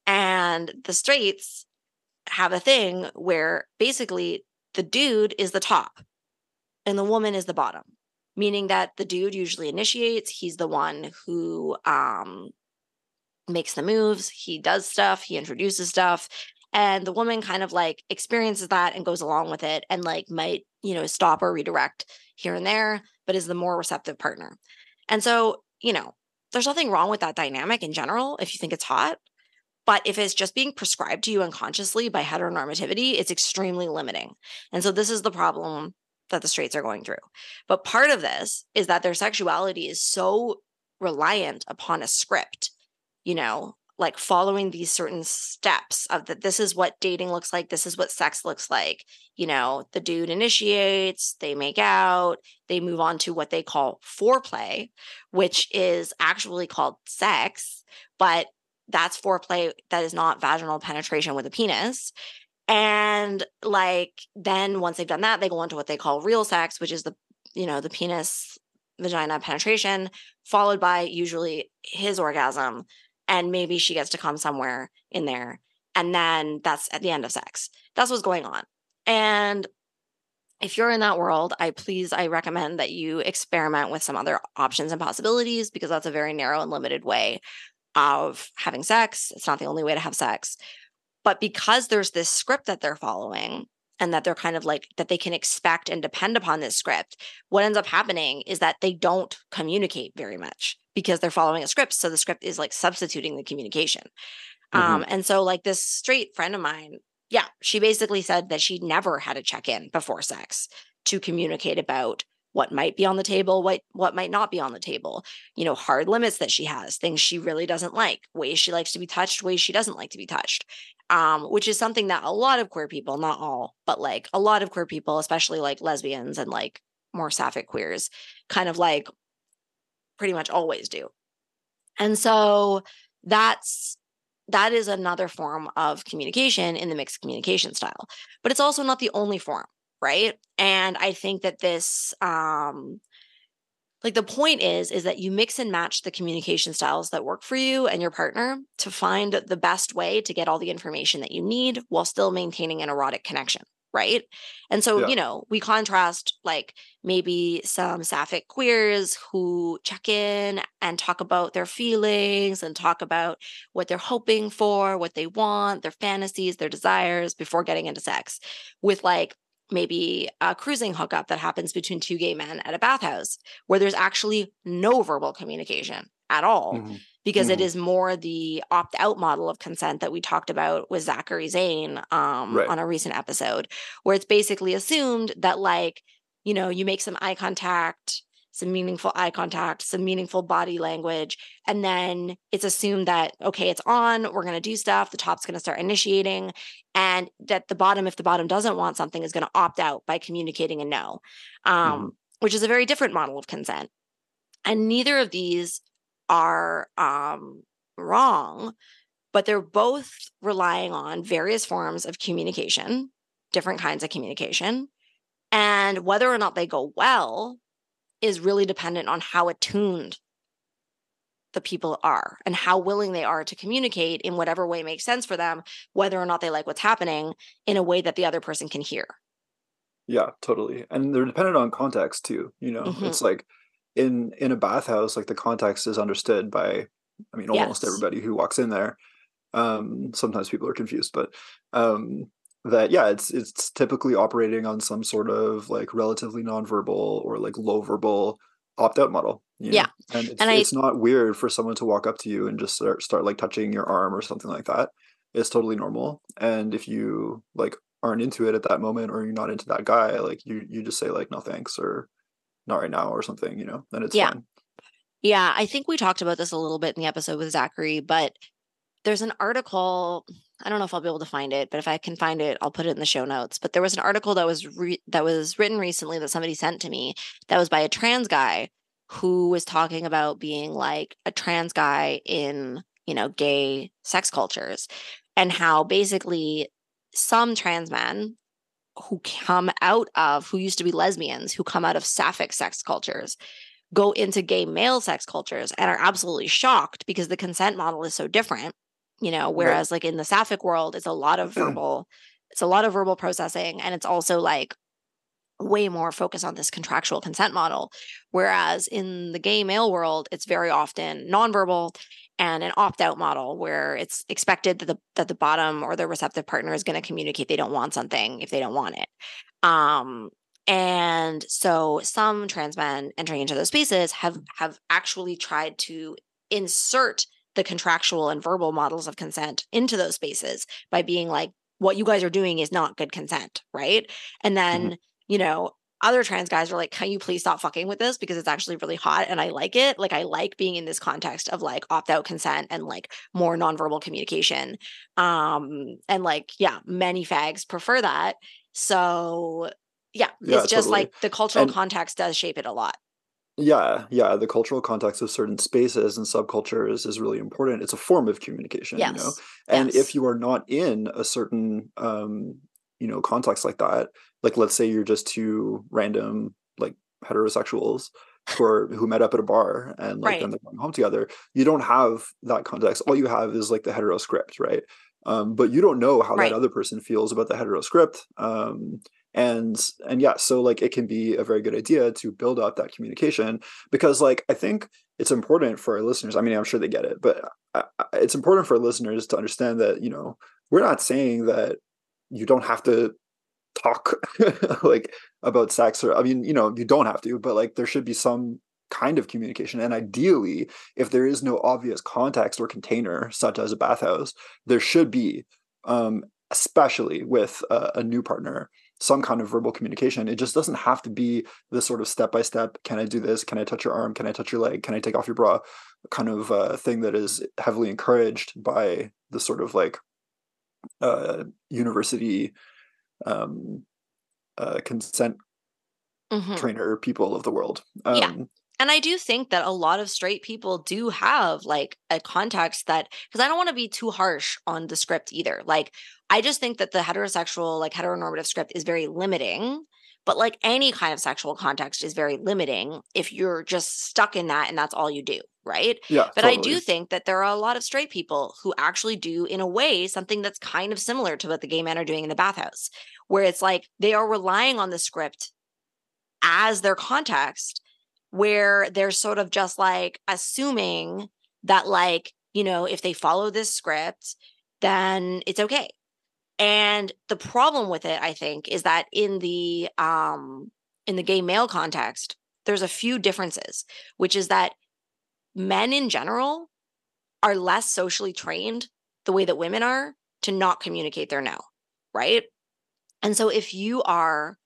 And the straights have a thing where basically the dude is the top and the woman is the bottom, meaning that the dude usually initiates. He's the one who um, makes the moves, he does stuff, he introduces stuff. And the woman kind of like experiences that and goes along with it and like might, you know, stop or redirect here and there, but is the more receptive partner. And so, you know, there's nothing wrong with that dynamic in general if you think it's hot. But if it's just being prescribed to you unconsciously by heteronormativity, it's extremely limiting. And so this is the problem that the straights are going through. But part of this is that their sexuality is so reliant upon a script, you know, like following these certain steps of that this is what dating looks like, this is what sex looks like. You know, the dude initiates, they make out, they move on to what they call foreplay, which is actually called sex, but that's foreplay that is not vaginal penetration with a penis. And like then once they've done that, they go on to what they call real sex, which is the you know the penis vagina penetration, followed by usually his orgasm, and maybe she gets to come somewhere in there, and then that's at the end of sex. That's what's going on. And if you're in that world, I please I recommend that you experiment with some other options and possibilities because that's a very narrow and limited way of having sex. It's not the only way to have sex. But because there's this script that they're following and that they're kind of like that they can expect and depend upon this script, what ends up happening is that they don't communicate very much because they're following a script. So the script is like substituting the communication. Um, and so like this straight friend of mine, yeah, she basically said that she never had a check-in before sex to communicate about what might be on the table, what what might not be on the table, you know, hard limits that she has, things she really doesn't like, ways she likes to be touched, ways she doesn't like to be touched. Um, which is something that a lot of queer people, not all, but like a lot of queer people, especially like lesbians and like more sapphic queers, kind of like pretty much always do. And so that's that is another form of communication in the mixed communication style. But it's also not the only form, right? And I think that this um like the point is is that you mix and match the communication styles that work for you and your partner to find the best way to get all the information that you need while still maintaining an erotic connection right and so Yeah. you know we contrast like maybe some sapphic queers who check in and talk about their feelings and talk about what they're hoping for what they want their fantasies their desires before getting into sex with like maybe a cruising hookup that happens between two gay men at a bathhouse where there's actually no verbal communication at all Mhm. Because it Mhm. is more the opt out model of consent that we talked about with Zachary Zane um, Right. on a recent episode, where it's basically assumed that, like, you know, you make some eye contact, some meaningful eye contact, some meaningful body language, and then it's assumed that, okay, it's on, we're going to do stuff, the top's going to start initiating, and that the bottom, if the bottom doesn't want something, is going to opt out by communicating a no, um, which is a very different model of consent. And neither of these are um, wrong, but they're both relying on various forms of communication, different kinds of communication. And whether or not they go well is really dependent on how attuned the people are and how willing they are to communicate in whatever way makes sense for them, whether or not they like what's happening in a way that the other person can hear. Yeah, totally. And they're dependent on context too. You know, Mhm. it's like in in a bathhouse, like the context is understood by, I mean, almost Yes. everybody who walks in there. Um, sometimes people are confused, but um, that yeah, it's it's typically operating on some sort of like relatively nonverbal or like low verbal opt out model. you know? Yeah. and it's, And I- it's not weird for someone to walk up to you and just start start like touching your arm or something like that. It's totally normal. And if you like aren't into it at that moment or you're not into that guy, like you you just say like no thanks or not right now or something, you know, then it's Yeah. fine. Yeah, I think we talked about this a little bit in the episode with Zachary, but there's an article. I don't know if I'll be able to find it, but if I can find it, I'll put it in the show notes. But there was an article that was re- that was written recently that somebody sent to me that was by a trans guy who was talking about being like a trans guy in, you know, gay sex cultures and how basically some trans men who come out of who used to be lesbians who come out of sapphic sex cultures go into gay male sex cultures and are absolutely shocked because the consent model is so different you know whereas like in the sapphic world it's a lot of hmm. verbal it's a lot of verbal processing and it's also like way more focus on this contractual consent model. Whereas in the gay male world it's very often nonverbal and an opt-out model where it's expected that the that the bottom or the receptive partner is going to communicate they don't want something if they don't want it. Um and so some trans men entering into those spaces have have actually tried to insert the contractual and verbal models of consent into those spaces by being like what you guys are doing is not good consent right? And then you know other trans guys are like can you please stop fucking with this because it's actually really hot and i like it like i like being in this context of like opt-out consent and like more nonverbal communication um and like yeah many fags prefer that so yeah, Yeah, it's just totally. like the cultural And- context does shape it a lot Yeah, yeah. The cultural context of certain spaces and subcultures is really important. It's a form of communication, you know. And Yes. if you are not in a certain um, you know, contexts like that, like let's say you're just two random like heterosexuals who are who met up at a bar and like Right. then they're going home together, you don't have that context. All you have is like the hetero script, right? Um, but you don't know how Right. that other person feels about the hetero script. Um, and and yeah, so like it can be a very good idea to build up that communication because like I think it's important for our listeners. I mean, I'm sure they get it, but I, I- it's important for listeners to understand that you know we're not saying that you don't have to talk like about sex or I mean, you know, you don't have to, but like there should be some kind of communication. And ideally, if there is no obvious context or container, such as a bathhouse, there should be, um, especially with a, a new partner, some kind of verbal communication. It just doesn't have to be this sort of step by step. Can I do this? Can I touch your arm? Can I touch your leg? Can I take off your bra? Kind of uh, thing that is heavily encouraged by the sort of like uh, university um, uh, consent Mhm. trainer people of the world. Um, Yeah. And I do think that a lot of straight people do have like a context that, because I don't want to be too harsh on the script either. Like, I just think that the heterosexual, like heteronormative script is very limiting. But like any kind of sexual context is very limiting if you're just stuck in that and that's all you do. Right. Yeah. But I do think that there are a lot of straight people who actually do, in a way, something that's kind of similar to what the gay men are doing in the bathhouse, where it's like they are relying on the script as their context where they're sort of just like assuming that like you know if they follow this script then it's okay and the problem with it i think is that in the um in the gay male context there's a few differences which is that men in general are less socially trained the way that women are to not communicate their no right and so if you are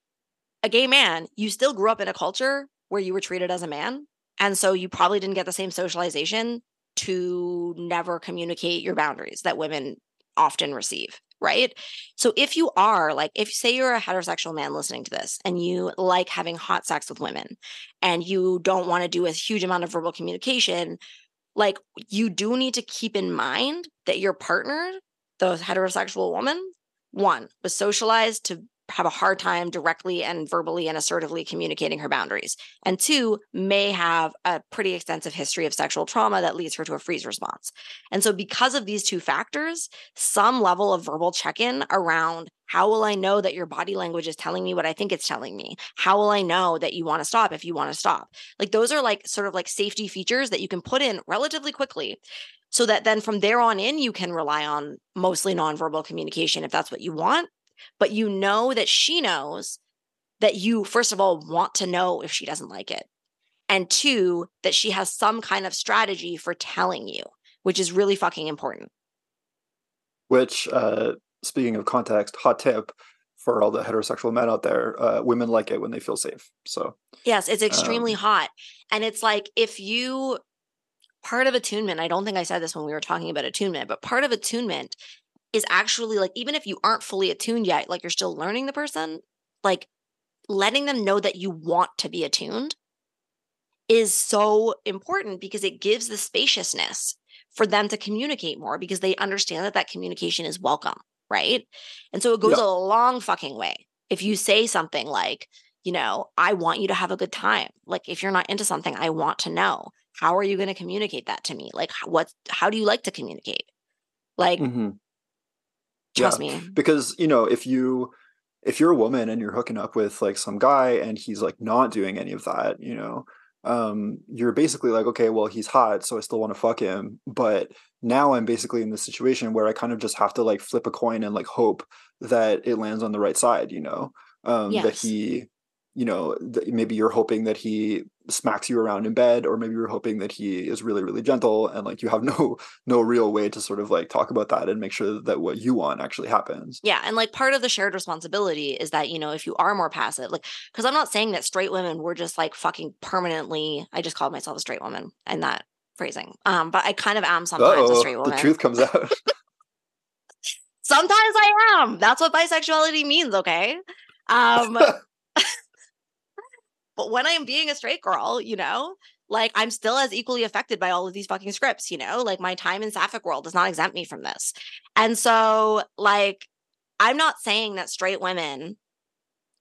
a gay man you still grew up in a culture where you were treated as a man. And so you probably didn't get the same socialization to never communicate your boundaries that women often receive. Right. So if you are like, if say you're a heterosexual man listening to this and you like having hot sex with women and you don't want to do a huge amount of verbal communication, like you do need to keep in mind that your partner, the heterosexual woman, one was socialized to have a hard time directly and verbally and assertively communicating her boundaries. And two, may have a pretty extensive history of sexual trauma that leads her to a freeze response. And so, because of these two factors, some level of verbal check in around how will I know that your body language is telling me what I think it's telling me? How will I know that you want to stop if you want to stop? Like, those are like sort of like safety features that you can put in relatively quickly so that then from there on in, you can rely on mostly nonverbal communication if that's what you want but you know that she knows that you, first of all, want to know if she doesn't like it. And two, that she has some kind of strategy for telling you, which is really fucking important. Which, uh, speaking of context, hot tip for all the heterosexual men out there: uh, women like it when they feel safe. So yes, it's extremely um, hot, and it's like if you part of attunement. I don't think I said this when we were talking about attunement, but part of attunement is actually like even if you aren't fully attuned yet, like you're still learning the person, like letting them know that you want to be attuned is so important because it gives the spaciousness for them to communicate more because they understand that that communication is welcome, right? And so it goes Yeah. a long fucking way. If you say something like, you know, I want you to have a good time. Like if you're not into something, I want to know. How are you going to communicate that to me? Like what how do you like to communicate? Like mhm. Trust Yeah. me. because you know if you if you're a woman and you're hooking up with like some guy and he's like not doing any of that you know um you're basically like okay well he's hot so i still want to fuck him but now i'm basically in this situation where i kind of just have to like flip a coin and like hope that it lands on the right side you know um that he you know th- maybe you're hoping that he smacks you around in bed or maybe you're hoping that he is really really gentle and like you have no no real way to sort of like talk about that and make sure that what you want actually happens Yeah. And like part of the shared responsibility is that, you know, if you are more passive, like, because I'm not saying that straight women were just like fucking permanently, I just called myself a straight woman and that phrasing. Um, but I kind of am sometimes a Uh-oh, straight woman. the truth comes out Sometimes I am. That's what bisexuality means, okay? Um, but when I am being a straight girl, you know, like I'm still as equally affected by all of these fucking scripts, you know, like my time in sapphic world does not exempt me from this. And so, like, I'm not saying that straight women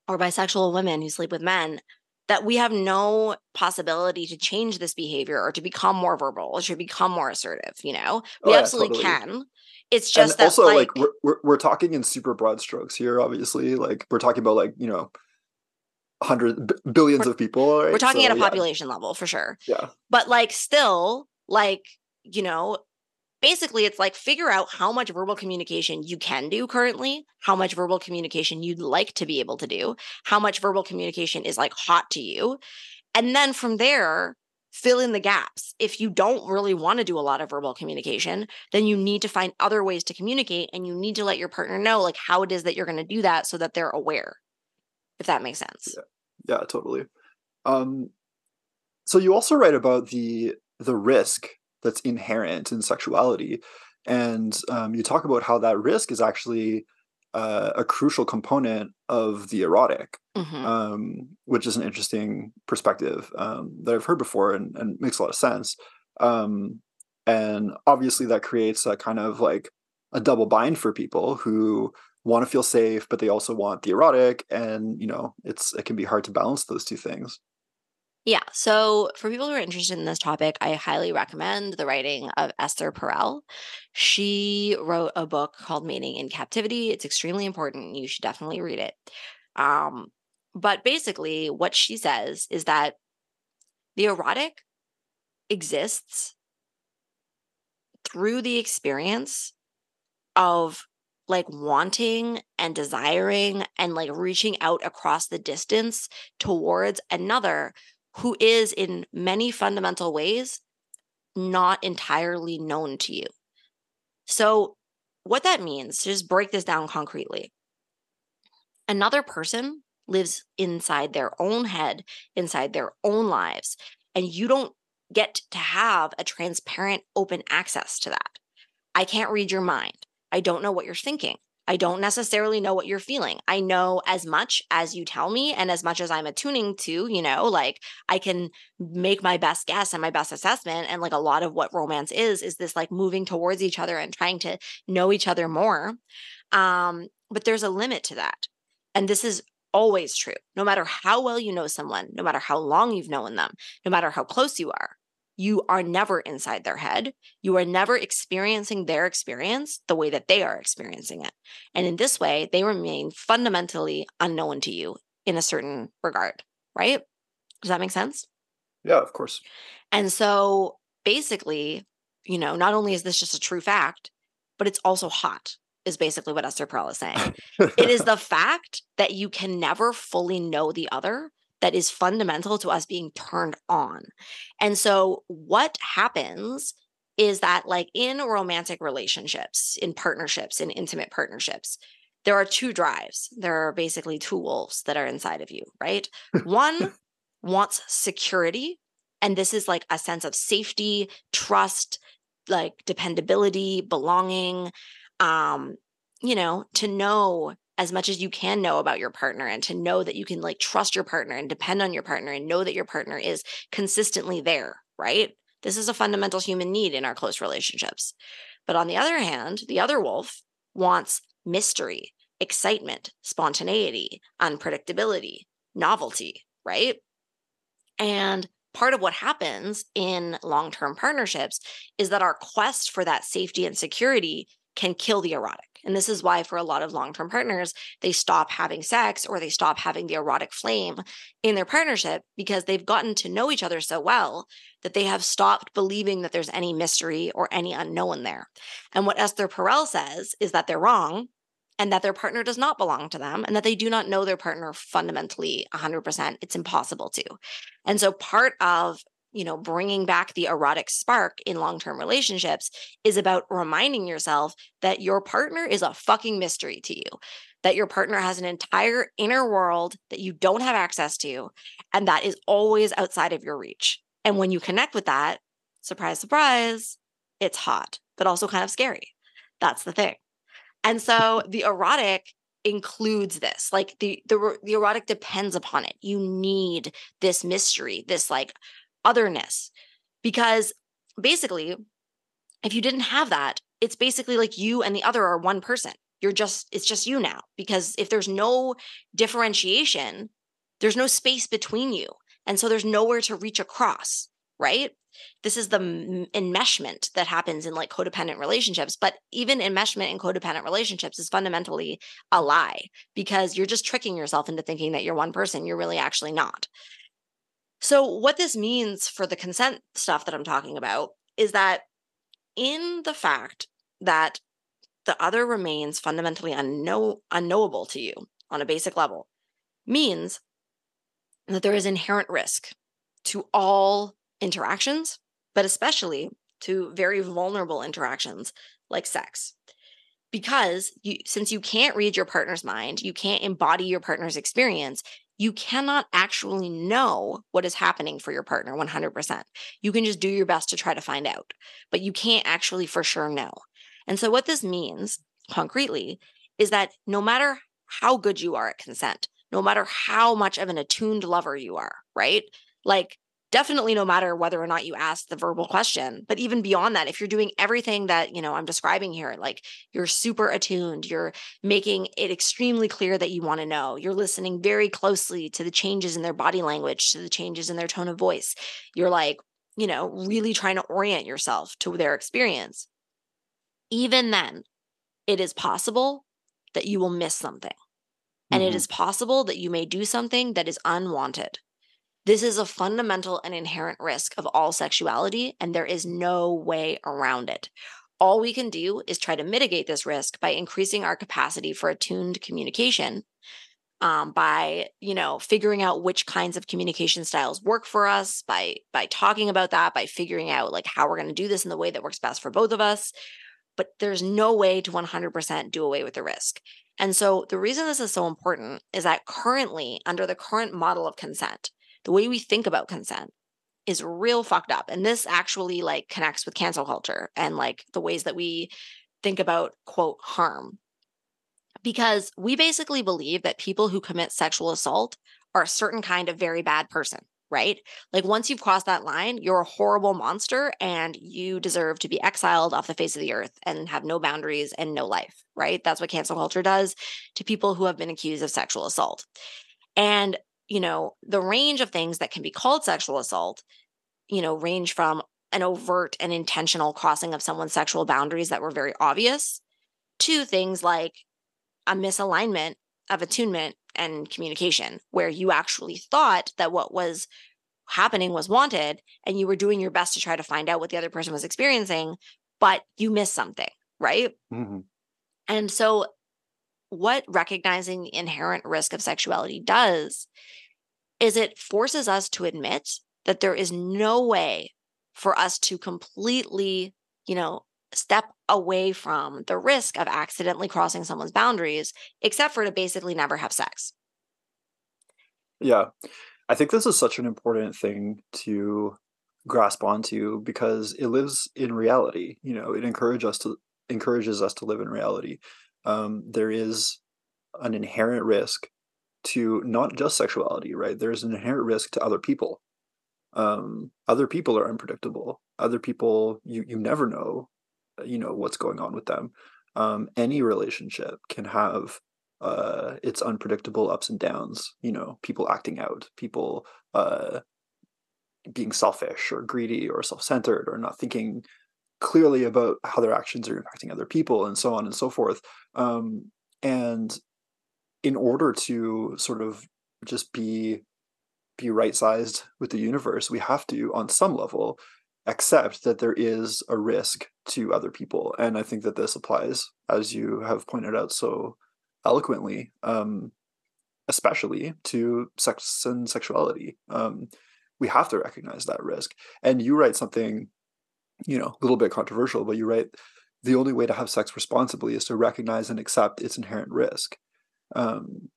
or bisexual women who sleep with men that we have no possibility to change this behavior or to become more verbal or to become more assertive, you know? We Oh, yeah, absolutely totally. can. It's just and that also like, like, we're, we're we're talking in super broad strokes here obviously like we're talking about like you know hundreds billions of people right? we're talking So, at a yeah, population level for sure. yeah but like still like you know basically it's like figure out how much verbal communication you can do currently how much verbal communication you'd like to be able to do how much verbal communication is like hot to you and then from there fill in the gaps if you don't really want to do a lot of verbal communication then you need to find other ways to communicate and you need to let your partner know like how it is that you're going to do that so that they're aware if that makes sense yeah yeah totally um so you also write about the the risk that's inherent in sexuality and um, you talk about how that risk is actually uh, a crucial component of the erotic, Mhm. um, which is an interesting perspective um, that I've heard before and, and makes a lot of sense. Um, and obviously, that creates a kind of like a double bind for people who want to feel safe, but they also want the erotic, and you know, it's it can be hard to balance those two things. Yeah. So, for people who are interested in this topic, I highly recommend the writing of Esther Perel. She wrote a book called Mating in Captivity. It's extremely important. You should definitely read it. Um, but basically, what she says is that the erotic exists through the experience of like wanting and desiring and like reaching out across the distance towards another who is in many fundamental ways not entirely known to you. So, what that means, just break this down concretely, another person lives inside their own head, inside their own lives, and you don't get to have a transparent, open access to that. I can't read your mind. I don't know what you're thinking. I don't necessarily know what you're feeling. I know as much as you tell me and as much as I'm attuning to, you know, like I can make my best guess and my best assessment. And like a lot of what romance is, is this like moving towards each other and trying to know each other more. Um, but there's a limit to that. And this is always true. No matter how well you know someone, no matter how long you've known them, no matter how close you are, you are never inside their head. You are never experiencing their experience the way that they are experiencing it. And in this way, they remain fundamentally unknown to you in a certain regard, right? Does that make sense? Yeah, of course. And so basically, you know, not only is this just a true fact, but it's also hot, is basically what Esther Perel is saying. it is the fact that you can never fully know the other that is fundamental to us being turned on. And so, what happens is that, like in romantic relationships, in partnerships, in intimate partnerships, there are two drives. There are basically two wolves that are inside of you, right? One wants security. And this is like a sense of safety, trust, like dependability, belonging, um, you know, to know as much as you can know about your partner and to know that you can like trust your partner and depend on your partner and know that your partner is consistently there, right? This is a fundamental human need in our close relationships. But on the other hand, the other wolf wants mystery, excitement, spontaneity, unpredictability, novelty, right? And part of what happens in long term partnerships is that our quest for that safety and security can kill the erotic. And this is why, for a lot of long term partners, they stop having sex or they stop having the erotic flame in their partnership because they've gotten to know each other so well that they have stopped believing that there's any mystery or any unknown there. And what Esther Perel says is that they're wrong and that their partner does not belong to them and that they do not know their partner fundamentally 100%. It's impossible to. And so part of you know, bringing back the erotic spark in long term relationships is about reminding yourself that your partner is a fucking mystery to you, that your partner has an entire inner world that you don't have access to, and that is always outside of your reach. And when you connect with that, surprise, surprise, it's hot, but also kind of scary. That's the thing. And so the erotic includes this like the the the erotic depends upon it you need this mystery this like otherness. Because basically if you didn't have that it's basically like you and the other are one person. You're just it's just you now. Because if there's no differentiation there's no space between you. And so there's nowhere to reach across right? This is the enmeshment that happens in like codependent relationships. But even enmeshment in codependent relationships is fundamentally a lie. Because you're just tricking yourself into thinking that you're one person. You're really actually not so, what this means for the consent stuff that I'm talking about is that in the fact that the other remains fundamentally unknow- unknowable to you on a basic level means that there is inherent risk to all interactions, but especially to very vulnerable interactions like sex. Because you, since you can't read your partner's mind, you can't embody your partner's experience, you cannot actually know what is happening for your partner 100%. You can just do your best to try to find out, but you can't actually for sure know. And so, what this means concretely is that no matter how good you are at consent, no matter how much of an attuned lover you are, right? Like, definitely no matter whether or not you ask the verbal question, but even beyond that, if you're doing everything that, you know, I'm describing here, like you're super attuned, you're making it extremely clear that you want to know, you're listening very closely to the changes in their body language, to the changes in their tone of voice, you're like, you know, really trying to orient yourself to their experience. Even then, it is possible that you will miss something. And Mhm. it is possible that you may do something that is unwanted. This is a fundamental and inherent risk of all sexuality, and there is no way around it. All we can do is try to mitigate this risk by increasing our capacity for attuned communication, um, by you know figuring out which kinds of communication styles work for us, by by talking about that, by figuring out like how we're going to do this in the way that works best for both of us. But there's no way to 100% do away with the risk. And so the reason this is so important is that currently, under the current model of consent, the way we think about consent is real fucked up. And this actually like connects with cancel culture and like the ways that we think about quote harm. Because we basically believe that people who commit sexual assault are a certain kind of very bad person, right? Like once you've crossed that line, you're a horrible monster and you deserve to be exiled off the face of the earth and have no boundaries and no life, right? That's what cancel culture does to people who have been accused of sexual assault. And, you know, the range of things that can be called sexual assault, you know, range from an overt and intentional crossing of someone's sexual boundaries that were very obvious to things like a misalignment of attunement and communication, where you actually thought that what was happening was wanted and you were doing your best to try to find out what the other person was experiencing, but you missed something, right? Mhm. And so, what recognizing the inherent risk of sexuality does is it forces us to admit that there is no way for us to completely, you know, step away from the risk of accidentally crossing someone's boundaries, except for to basically never have sex. Yeah. I think this is such an important thing to grasp onto because it lives in reality. You know, it encourages us to encourages us to live in reality. Um, there is an inherent risk to not just sexuality, right? There's an inherent risk to other people. Um, other people are unpredictable. Other people, you you never know, you know what's going on with them. Um, any relationship can have uh its unpredictable ups and downs you know people acting out people uh being selfish or greedy or self-centered or not thinking clearly about how their actions are impacting other people and so on and so forth um and in order to sort of just be be right sized with the universe we have to on some level accept that there is a risk to other people and i think that this applies as you have pointed out so eloquently, um, especially to sex and sexuality. Um, we have to recognize that risk. And you write something, you know, a little bit controversial, but you write the only way to have sex responsibly is to recognize and accept its inherent risk. Um,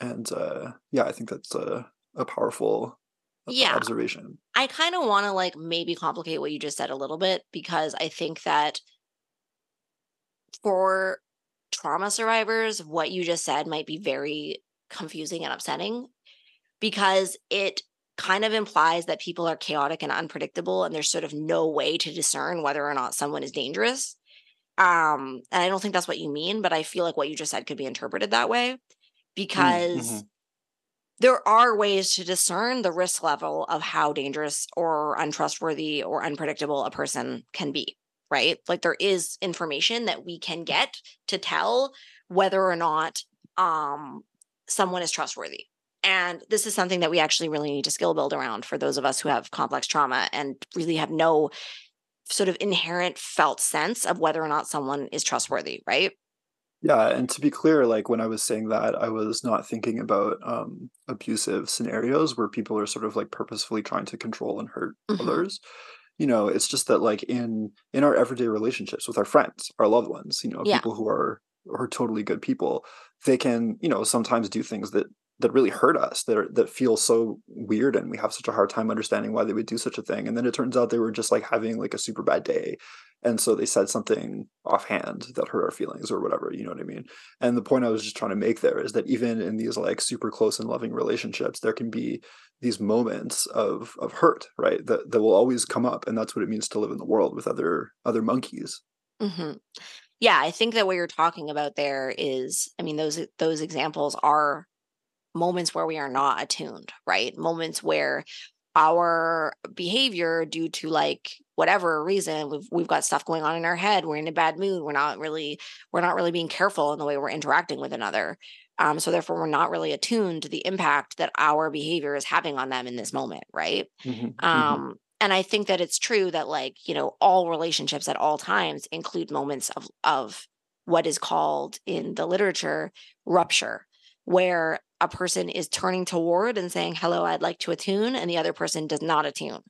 and uh, yeah, I think that's a, a powerful Yeah. observation. I kind of want to like maybe complicate what you just said a little bit because I think that for trauma survivors, what you just said might be very confusing and upsetting because it kind of implies that people are chaotic and unpredictable and there's sort of no way to discern whether or not someone is dangerous. Um, and I don't think that's what you mean, but I feel like what you just said could be interpreted that way because mhm. there are ways to discern the risk level of how dangerous or untrustworthy or unpredictable a person can be, right? Like there is information that we can get to tell whether or not um, someone is trustworthy. And this is something that we actually really need to skill build around for those of us who have complex trauma and really have no sort of inherent felt sense of whether or not someone is trustworthy, right? Yeah, and to be clear, like when I was saying that, I was not thinking about um, abusive scenarios where people are sort of like purposefully trying to control and hurt Mhm. others. You know, it's just that like in in our everyday relationships with our friends, our loved ones, you know, Yeah. people who are who are totally good people, they can, you know, sometimes do things that that really hurt us, that are, that feel so weird, and we have such a hard time understanding why they would do such a thing. And then it turns out they were just like having like a super bad day, and so they said something offhand that hurt our feelings or whatever you know what i mean? And the point i was just trying to make there is that even in these like super close and loving relationships there can be these moments of of hurt right? That, that will always come up and that's what it means to live in the world with other other monkeys. Hmm Yeah, I think that what you're talking about there is, I mean, those those examples are moments where we are not attuned, right? Moments where our behavior due to like whatever reason we've we've got stuff going on in our head we're in a bad mood we're not really we're not really being careful in the way we're interacting with another um, so therefore we're not really attuned to the impact that our behavior is having on them in this moment right Mhm, mhm. um and i think that it's true that like you know all relationships at all times include moments of of what is called in the literature rupture where a person is turning toward and saying hello i'd like to attune and the other person does not attune.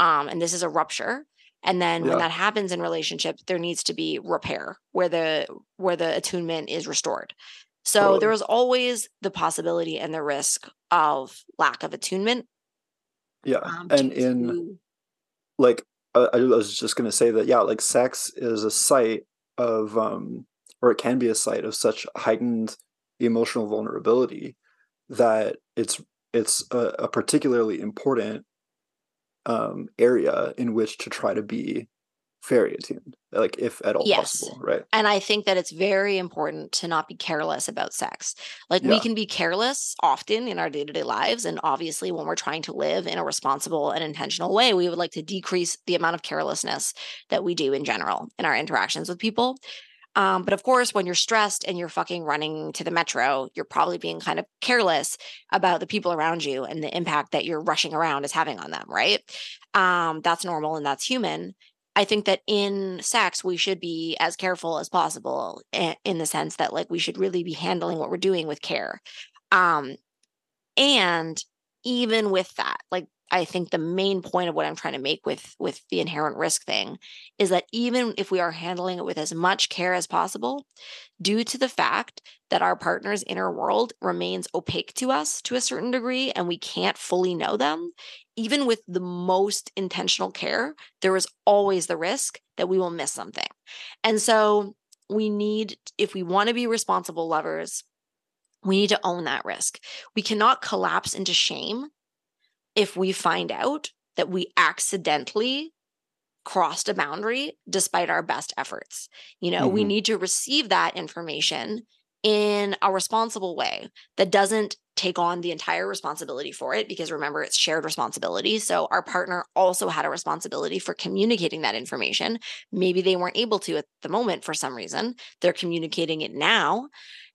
Um and this is a rupture. And then when that happens in relationship, there needs to be repair where the where the attunement is restored. So Totally. there is always the possibility and the risk of lack of attunement. Yeah um, and due in to- like uh, I was just going to say that yeah like sex is a site of um or it can be a site of such heightened emotional vulnerability that it's it's a, a particularly important um area in which to try to be very attuned like if at all Yes. possible right And I think that it's very important to not be careless about sex. Like we can be careless often in our day to day lives. And obviously, when we're trying to live in a responsible and intentional way, we would like to decrease the amount of carelessness that we do in general in our interactions with people. Um, but of course, when you're stressed and you're fucking running to the metro, you're probably being kind of careless about the people around you and the impact that you're rushing around is having on them, right? Um, that's normal and that's human. I think that in sex, we should be as careful as possible in the sense that, like, we should really be handling what we're doing with care. Um, and even with that, like, I think the main point of what I'm trying to make with with the inherent risk thing is that even if we are handling it with as much care as possible, due to the fact that our partner's inner world remains opaque to us to a certain degree and we can't fully know them, even with the most intentional care, there is always the risk that we will miss something. And so we need, if we want to be responsible lovers, we need to own that risk. We cannot collapse into shame if we find out that we accidentally crossed a boundary despite our best efforts. You know, we Mhm. need to receive that information in a responsible way that doesn't take on the entire responsibility for it because remember it's shared responsibility so our partner also had a responsibility for communicating that information maybe they weren't able to at the moment for some reason they're communicating it now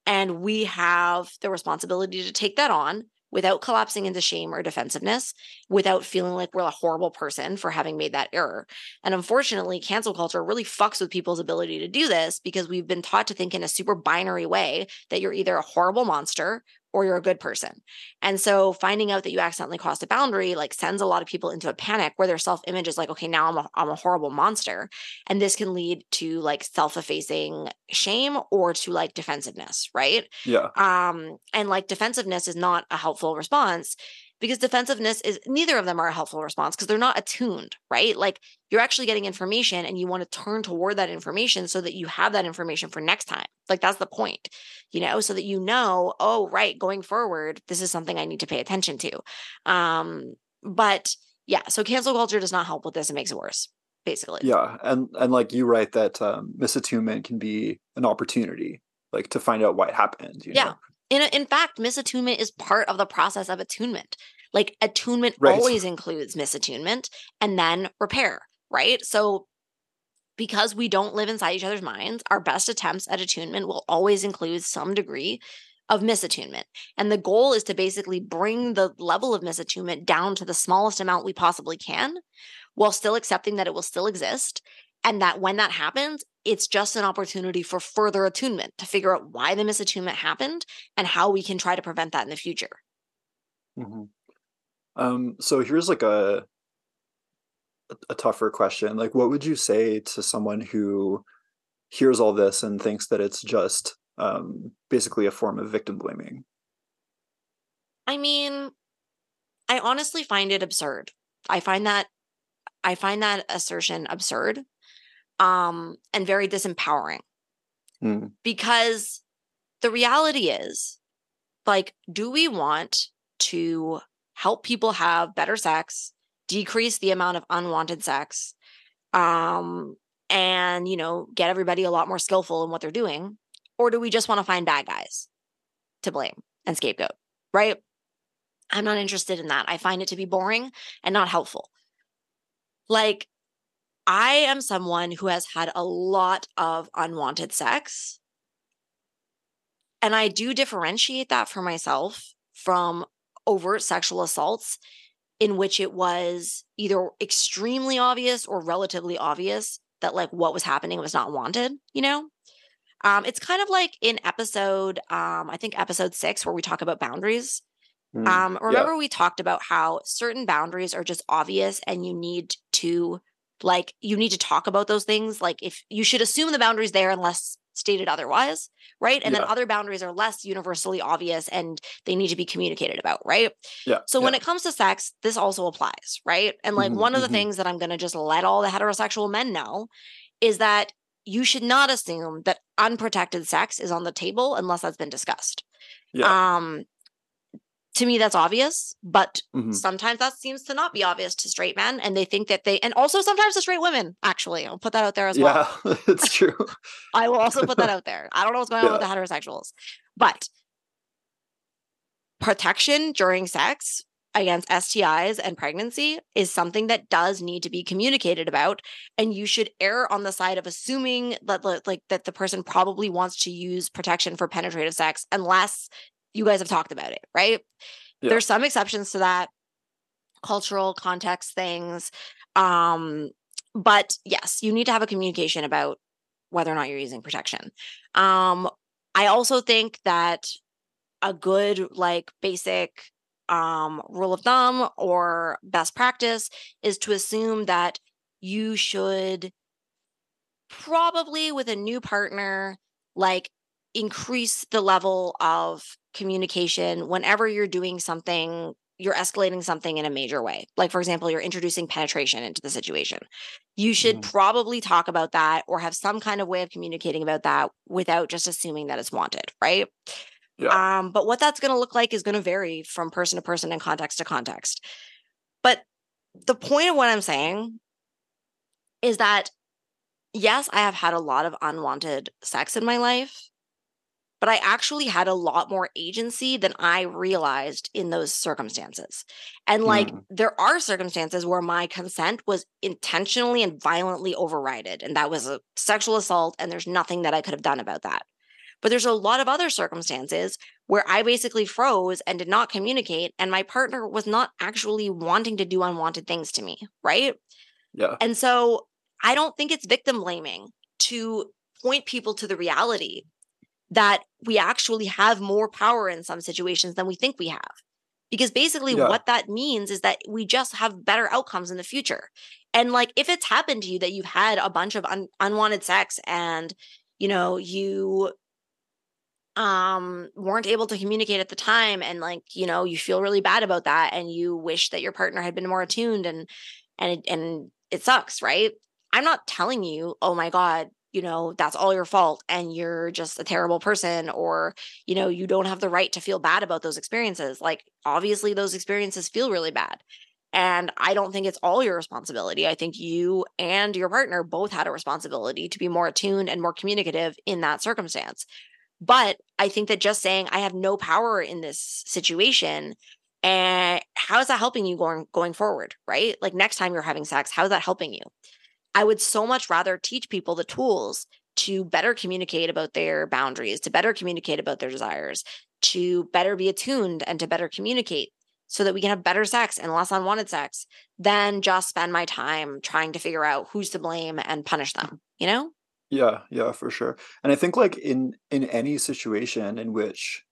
and we have the responsibility to take that on without collapsing into shame or defensiveness without feeling like we're a horrible person for having made that error. And unfortunately, cancel culture really fucks with people's ability to do this because we've been taught to think in a super binary way that you're either a horrible monster or you're a good person. And so finding out that you accidentally crossed a boundary like sends a lot of people into a panic where their self-image is like, okay, now I'm a, I'm a horrible monster. And this can lead to like self-effacing shame or to like defensiveness, right? yeah um and like defensiveness is not a helpful response because defensiveness is neither of them are a helpful response because they're not attuned right like you're actually getting information and you want to turn toward that information so that you have that information for next time like that's the point you know so that you know oh right going forward this is something i need to pay attention to um but yeah so cancel culture does not help with this it makes it worse basically yeah and and like you write that um misattunement can be an opportunity like to find out why it happened you Yeah. know? in, in fact, misattunement is part of the process of attunement. Like attunement Right. always includes misattunement and then repair, right? So because we don't live inside each other's minds, our best attempts at attunement will always include some degree of misattunement. And the goal is to basically bring the level of misattunement down to the smallest amount we possibly can while still accepting that it will still exist. And that when that happens, it's just an opportunity for further attunement to figure out why the misattunement happened and how we can try to prevent that in the future. Mhm. Um, so here's like a a tougher question. Like, what would you say to someone who hears all this and thinks that it's just um, basically a form of victim blaming? I mean, I honestly find it absurd. I find that I find that assertion absurd. um, and very disempowering Mm. because the reality is like do we want to help people have better sex decrease the amount of unwanted sex um and you know get everybody a lot more skillful in what they're doing or do we just want to find bad guys to blame and scapegoat right? I'm not interested in that. I find it to be boring and not helpful. Like i am someone who has had a lot of unwanted sex and I do differentiate that for myself from overt sexual assaults in which it was either extremely obvious or relatively obvious that like what was happening was not wanted, you know? Um, it's kind of like in episode, um, I think episode six, where we talk about boundaries. Mm. Um, Yeah. remember we talked about how certain boundaries are just obvious and you need to like you need to talk about those things. Like if you should assume the boundaries there unless stated otherwise, right? And Yeah. then other boundaries are less universally obvious and they need to be communicated about, right? Yeah. So when it comes to sex, this also applies, right? And like Mhm, one of the mhm. things that I'm going to just let all the heterosexual men know is that you should not assume that unprotected sex is on the table unless that's been discussed. Yeah. Um to me that's obvious, but Mhm. sometimes that seems to not be obvious to straight men and they think that they and also sometimes to straight women actually. I'll put that out there as well. yeah, it's true. I will also put that out there. I don't know what's going on with the heterosexuals, but protection during sex against STIs and pregnancy is something that does need to be communicated about and you should err on the side of assuming that like that the person probably wants to use protection for penetrative sex unless you guys have talked about it, right? Yeah. There's some exceptions to that cultural context things um but yes, you need to have a communication about whether or not you're using protection. Um, I also think that a good, like, basic um, rule of thumb or best practice is to assume that you should probably, with a new partner, like, increase the level of communication whenever you're doing something you're escalating something in a major way. Like, for example, you're introducing penetration into the situation. You should Mhm. probably talk about that or have some kind of way of communicating about that without just assuming that it's wanted, right? Yeah. Um, but what that's going to look like is going to vary from person to person and context to context. But the point of what I'm saying is that, yes, I have had a lot of unwanted sex in my life, but I actually had a lot more agency than I realized in those circumstances. And like, Mm. there are circumstances where my consent was intentionally and violently overrided, and that was a sexual assault, and there's nothing that I could have done about that. But there's a lot of other circumstances where I basically froze and did not communicate, and my partner was not actually wanting to do unwanted things to me, right? Yeah. And so I don't think it's victim blaming to point people to the reality that we actually have more power in some situations than we think we have. Because basically, Yeah. what that means is that we just have better outcomes in the future. And like, if it's happened to you that you've had a bunch of un- unwanted sex and, you know, you um weren't able to communicate at the time and like you know you feel really bad about that and you wish that your partner had been more attuned and and it, and it sucks right i'm not telling you oh my god you know that's all your fault and you're just a terrible person or you know you don't have the right to feel bad about those experiences. Like obviously those experiences feel really bad. And i don't think it's all your responsibility. I think you and your partner both had a responsibility to be more attuned and more communicative in that circumstance. But i think that just saying i have no power in this situation and how is that helping you going going forward right? Like next time you're having sex how is that helping you I would so much rather teach people the tools to better communicate about their boundaries, to better communicate about their desires, to better be attuned and to better communicate so that we can have better sex and less unwanted sex than just spend my time trying to figure out who's to blame and punish them, you know? Yeah, yeah, for sure. And I think like in in any situation in which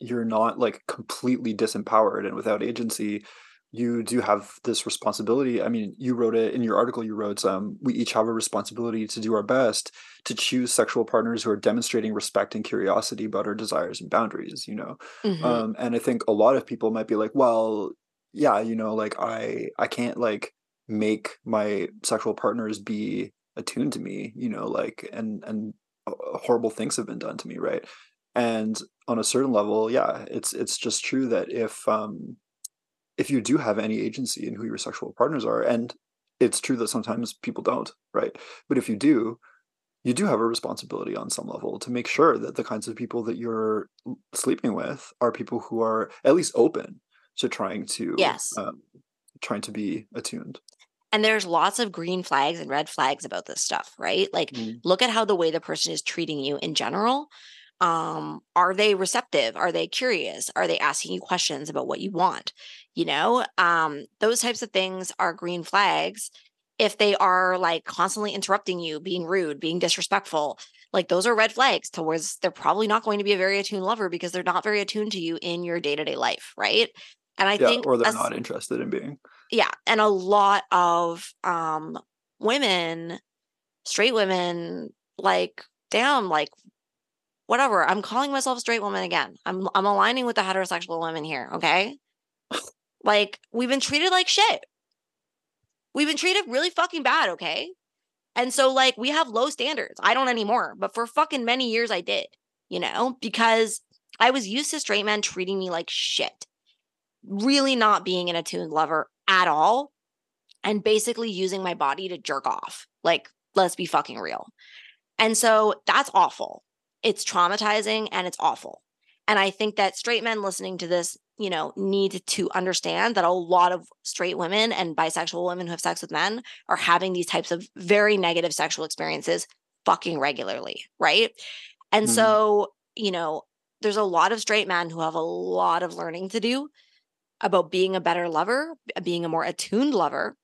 you're not like completely disempowered and without agency, you do have this responsibility. I mean, you wrote it in your article, you wrote um we each have a responsibility to do our best to choose sexual partners who are demonstrating respect and curiosity about our desires and boundaries, you know. Mhm. um and i think a lot of people might be like well yeah you know like i i can't like make my sexual partners be attuned to me you know like and and uh, horrible things have been done to me right and on a certain level yeah it's it's just true that if um if you do have any agency in who your sexual partners are and it's true that sometimes people don't right but if you do you do have a responsibility on some level to make sure that the kinds of people that you're sleeping with are people who are at least open to trying to Yes. um, trying to be attuned And there's lots of green flags and red flags about this stuff, right? Like Mm. look at how the way the person is treating you in general. Um, are they receptive? Are they curious? Are they asking you questions about what you want? You know, um, those types of things are green flags. If they are like constantly interrupting you, being rude, being disrespectful, like those are red flags towards they're probably not going to be a very attuned lover because they're not very attuned to you in your day-to-day life, right? And I yeah think or they're as- not interested in being yeah and a lot of um women straight women like damn like whatever i'm calling myself a straight woman again i'm i'm aligning with the heterosexual women here okay like we've been treated like shit we've been treated really fucking bad okay and so like we have low standards i don't anymore but for fucking many years i did you know because i was used to straight men treating me like shit really not being an attuned lover at all and basically using my body to jerk off. Like, let's be fucking real. And so that's awful. It's traumatizing and it's awful. And I think that straight men listening to this, you know, need to understand that a lot of straight women and bisexual women who have sex with men are having these types of very negative sexual experiences fucking regularly. Right. And Mhm. so, you know, there's a lot of straight men who have a lot of learning to do about being a better lover, being a more attuned lover.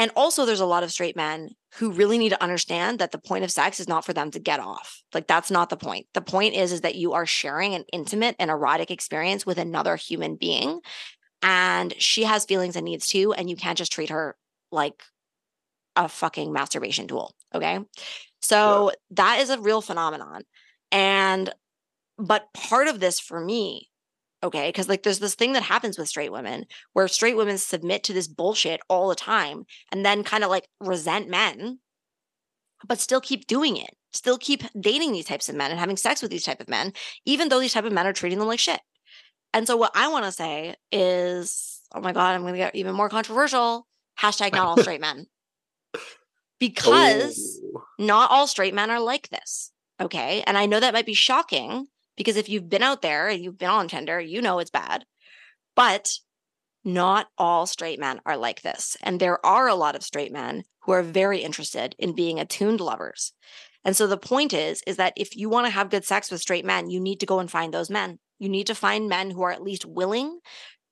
And also, there's a lot of straight men who really need to understand that the point of sex is not for them to get off. Like that's not the point. The point is is that you are sharing an intimate and erotic experience with another human being, and she has feelings and needs too, and you can't just treat her like a fucking masturbation tool. Okay, so that is a real phenomenon, and but part of this for me okay because like there's this thing that happens with straight women where straight women submit to this bullshit all the time and then kind of like resent men but still keep doing it still keep dating these types of men and having sex with these type of men even though these type of men are treating them like shit and so what i want to say is oh my god i'm going to get even more controversial hashtag not all straight men because Oh. not all straight men are like this. Okay. And I know that might be shocking because if you've been out there and you've been on Tinder, you know it's bad. But not all straight men are like this. And there are a lot of straight men who are very interested in being attuned lovers. And so the point is is that if you want to have good sex with straight men, you need to go and find those men. You need to find men who are at least willing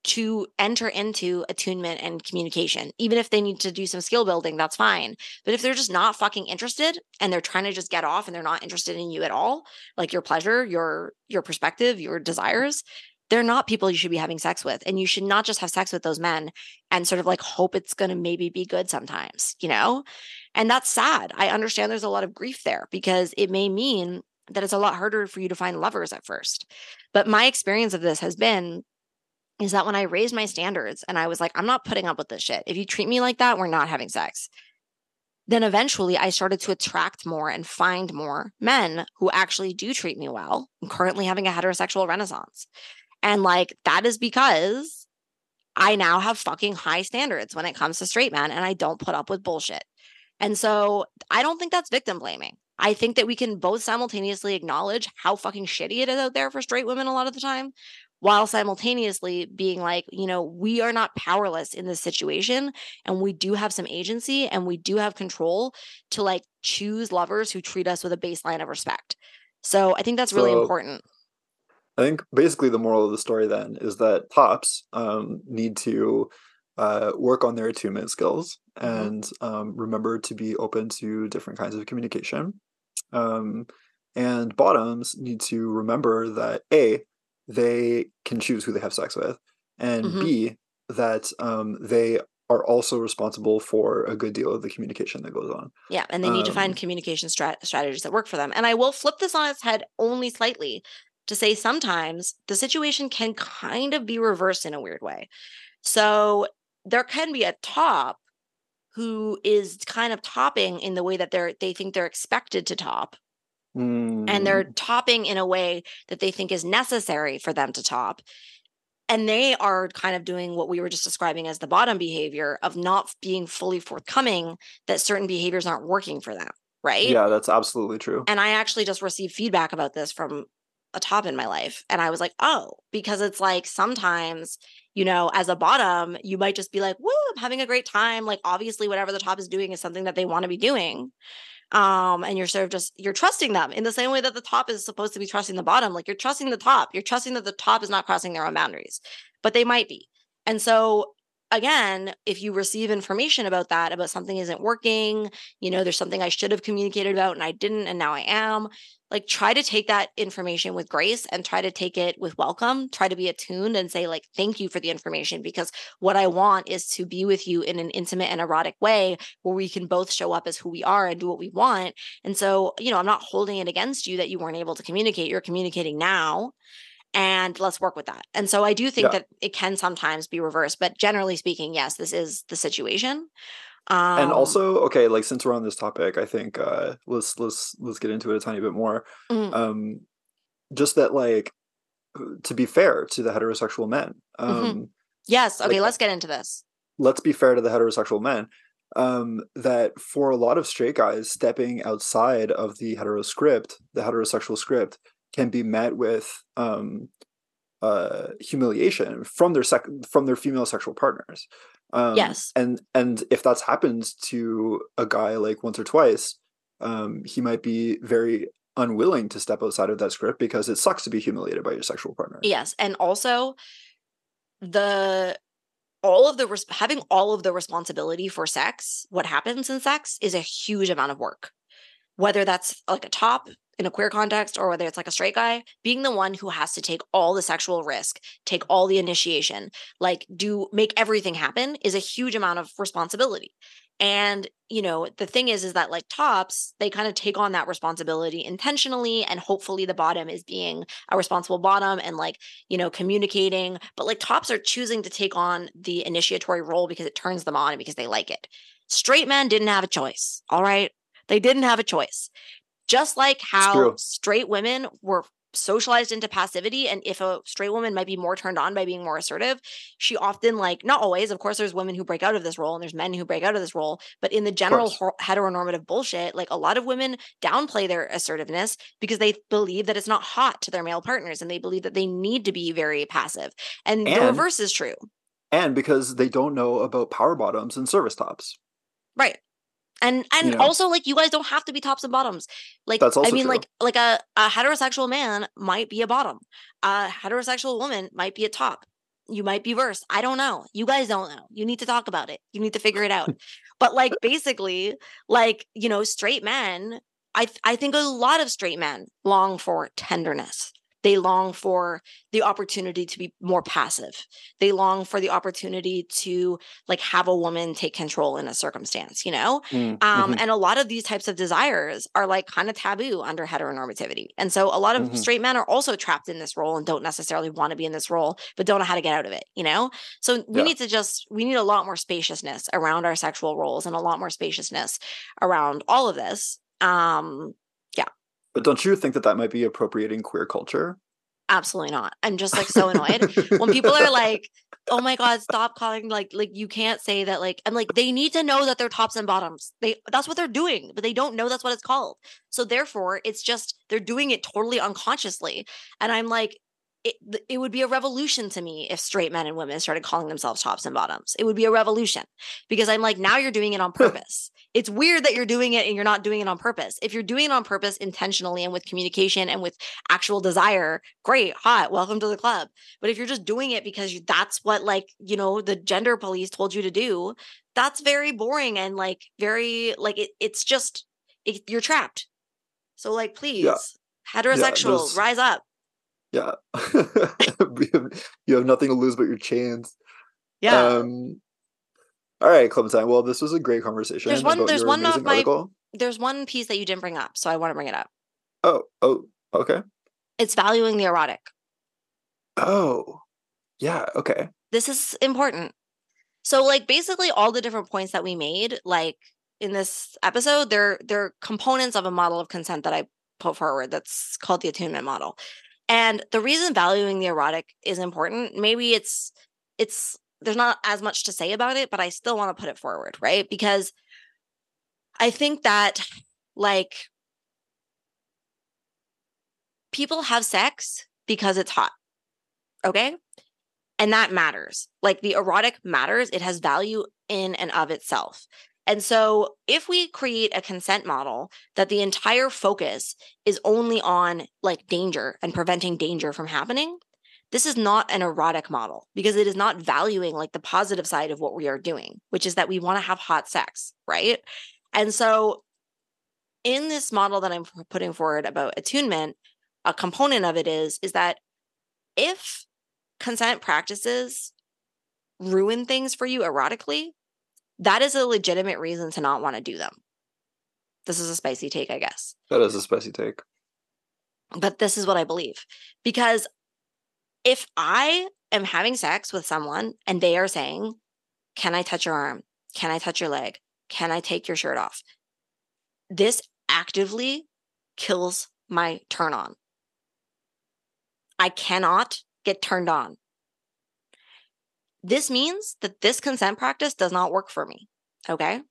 to enter into attunement and communication. Even if they need to do some skill building, that's fine. But if they're just not fucking interested and they're trying to just get off and they're not interested in you at all, like your pleasure, your your perspective, your desires, they're not people you should be having sex with. And you should not just have sex with those men and sort of like hope it's going to maybe be good sometimes, you know? And that's sad. I understand there's a lot of grief there because it may mean that it's a lot harder for you to find lovers at first. But my experience of this has been is that when I raised my standards and I was like, I'm not putting up with this shit. If you treat me like that, we're not having sex. Then eventually I started to attract more and find more men who actually do treat me well. I'm currently having a heterosexual renaissance. And like that is because I now have fucking high standards when it comes to straight men and I don't put up with bullshit. And so I don't think that's victim blaming. I think that we can both simultaneously acknowledge how fucking shitty it is out there for straight women a lot of the time, while simultaneously being like, you know, we are not powerless in this situation and we do have some agency and we do have control to like choose lovers who treat us with a baseline of respect. So I think that's really So- important. I think basically the moral of the story then is that tops um, need to uh, work on their attunement skills Mhm. and um, remember to be open to different kinds of communication. Um, and bottoms need to remember that A, they can choose who they have sex with, and Mhm. B, that um, they are also responsible for a good deal of the communication that goes on. Yeah, and they need to find Um, communication strat- strategies that work for them. And I will flip this on its head only slightly to say sometimes the situation can kind of be reversed in a weird way. So there can be a top who is kind of topping in the way that they're they think they're expected to top and they're Mm, topping in a way that they think is necessary for them to top. And they are kind of doing what we were just describing as the bottom behavior of not being fully forthcoming that certain behaviors aren't working for them right? Yeah, that's absolutely true. and i actually just received feedback about this from a top in my life and i was like oh because it's like sometimes you know as a bottom you might just be like woo i'm having a great time like obviously whatever the top is doing is something that they want to be doing um and you're sort of just you're trusting them in the same way that the top is supposed to be trusting the bottom like you're trusting the top you're trusting that the top is not crossing their own boundaries but they might be. And so again if you receive information about that about something isn't working you know there's something i should have communicated about and i didn't and now i am like try to take that information with grace and try to take it with welcome try to be attuned and say like thank you for the information because what i want is to be with you in an intimate and erotic way where we can both show up as who we are and do what we want. And so you know i'm not holding it against you that you weren't able to communicate. You're communicating now and let's work with that. And so i do think Yeah. that it can sometimes be reversed but generally speaking yes this is the situation um and also, okay, like since we're on this topic, I think uh let's let's let's get into it a tiny bit more. mhm, Um just that like to be fair to the heterosexual men. Um yes okay like- let's get into this let's be fair to the heterosexual men um that for a lot of straight guys stepping outside of the hetero script the heterosexual script can be met with um uh humiliation from their sec from their female sexual partners um Yes. and and if that's happened to a guy like once or twice um he might be very unwilling to step outside of that script because it sucks to be humiliated by your sexual partner Yes, and also the all of the res- having all of the responsibility for sex, what happens in sex is a huge amount of work. Whether that's like a top in a queer context or whether it's like a straight guy, being the one who has to take all the sexual risk, take all the initiation, like do make everything happen is a huge amount of responsibility. And, you know, the thing is, is that like tops, they kind of take on that responsibility intentionally. And hopefully the bottom is being a responsible bottom and like, you know, communicating. But like tops are choosing to take on the initiatory role because it turns them on and because they like it. Straight men didn't have a choice. All right. They didn't have a choice. Just like how straight women were socialized into passivity and if a straight woman might be more turned on by being more assertive she often like not always of course there's women who break out of this role and there's men who break out of this role but in the general heteronormative bullshit like a lot of women downplay their assertiveness because they believe that it's not hot to their male partners and they believe that they need to be very passive and, the reverse is true. and because they don't know about power bottoms and service tops. Right and and know? also like you guys don't have to be tops and bottoms. Like That's i mean true. like like a, a heterosexual man might be a bottom. A heterosexual woman might be a top. You might be verse i don't know. You guys don't know. You need to talk about it. You need to figure it out. But like basically like you know straight men i i think a lot of straight men long for tenderness they long for the opportunity to be more passive they long for the opportunity to like have a woman take control in a circumstance you know Mm, um, mhm. and a lot of these types of desires are like kind of taboo under heteronormativity. And so a lot of Mhm. straight men are also trapped in this role and don't necessarily want to be in this role, but don't know how to get out of it, you know? So we Yeah. need to just, we need a lot more spaciousness around our sexual roles and a lot more spaciousness around all of this. Um, But don't you think that that might be appropriating queer culture? absolutely not. I'm just like so annoyed when people are like, "Oh my god, stop calling like like you can't say that like I'm like they need to know that they're tops and bottoms. They that's what they're doing, but they don't know that's what it's called. So therefore, it's just they're doing it totally unconsciously. And I'm like it, it would be a revolution to me if straight men and women started calling themselves tops and bottoms. It would be a revolution because I'm like, now you're doing it on purpose. it's weird that you're doing it and you're not doing it on purpose. If you're doing it on purpose intentionally and with communication and with actual desire, great, hot, welcome to the club. But if you're just doing it because you, that's what like, you know, the gender police told you to do, that's very boring and like very like it, it's just it, you're trapped. So like please, heterosexuals, there's- rise up. Yeah. you, have, nothing to lose but your chains. Yeah. Um, all right, Clementine. Well, this was a great conversation. There's one- there's one of my- article. There's one piece that you didn't bring up, so I want to bring it up. Oh, oh, okay. It's valuing the erotic. Oh, yeah, okay. This is important. So like basically all the different points that we made, like in this episode, they're they're components of a model of consent that I put forward that's called the attunement model. And the reason valuing the erotic is important, maybe it's it's there's not as much to say about it, but I still want to put it forward, right? Because I think that like people have sex because it's hot. Okay? And that matters. Like the erotic matters, it has value in and of itself. And so, if we create a consent model that the entire focus is only on like danger and preventing danger from happening, this is not an erotic model because it is not valuing like the positive side of what we are doing, which is that we want to have hot sex, right? And so, in this model that I'm putting forward about attunement, a component of it is is that if consent practices ruin things for you erotically, that is a legitimate reason to not want to do them. This is a spicy take, I guess. That is a spicy take. But this is what I believe. Because if I am having sex with someone and they are saying, Can I touch your arm? Can I touch your leg? Can I take your shirt off? This actively kills my turn on. I cannot get turned on. This means that this consent practice does not work for me. Okay.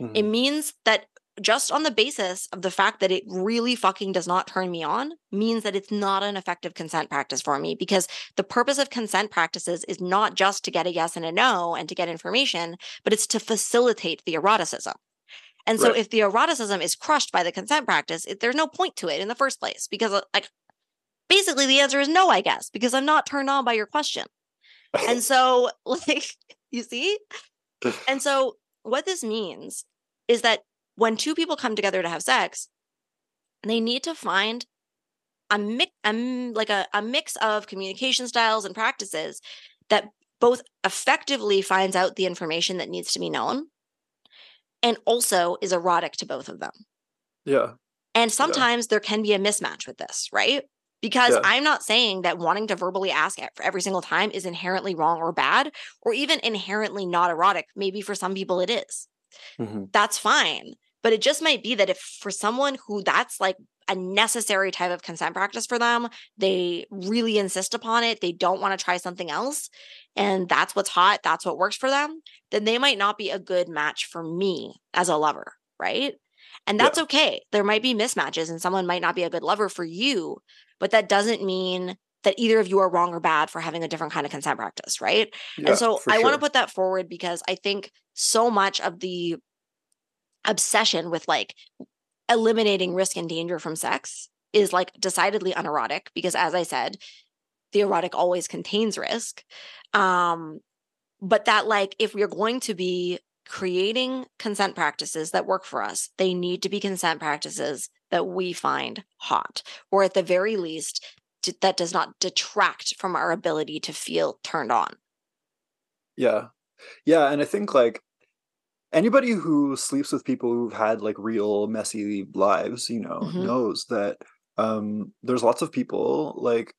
Mm-hmm. It means that just on the basis of the fact that it really fucking does not turn me on means that it's not an effective consent practice for me because the purpose of consent practices is not just to get a yes and a no and to get information, but it's to facilitate the eroticism. And so right. if the eroticism is crushed by the consent practice, it, there's no point to it in the first place because uh, like basically the answer is no, I guess, because I'm not turned on by your question. And so, like, you see? And so, what this means is that when two people come together to have sex, they need to find a mix, like a, a mix of communication styles and practices that both effectively finds out the information that needs to be known and also is erotic to both of them. Yeah. And sometimes yeah. there can be a mismatch with this, right? Because yeah. I'm not saying that wanting to verbally ask for every single time is inherently wrong or bad, or even inherently not erotic. Maybe for some people it is. Mm-hmm. That's fine. But it just might be that if for someone who that's like a necessary type of consent practice for them, they really insist upon it, they don't want to try something else, and that's what's hot, that's what works for them, then they might not be a good match for me as a lover, right? And that's yeah. okay. There might be mismatches and someone might not be a good lover for you, but that doesn't mean that either of you are wrong or bad for having a different kind of consent practice, right? Yeah, and so I sure. want to put that forward because I think so much of the obsession with like eliminating risk and danger from sex is like decidedly unerotic because as I said, the erotic always contains risk. Um but that like if we're going to be creating consent practices that work for us, they need to be consent practices that we find hot, or at the very least, that does not detract from our ability to feel turned on. Yeah. Yeah. And I think like anybody who sleeps with people who've had like real messy lives, you know, mm-hmm. knows that um there's lots of people like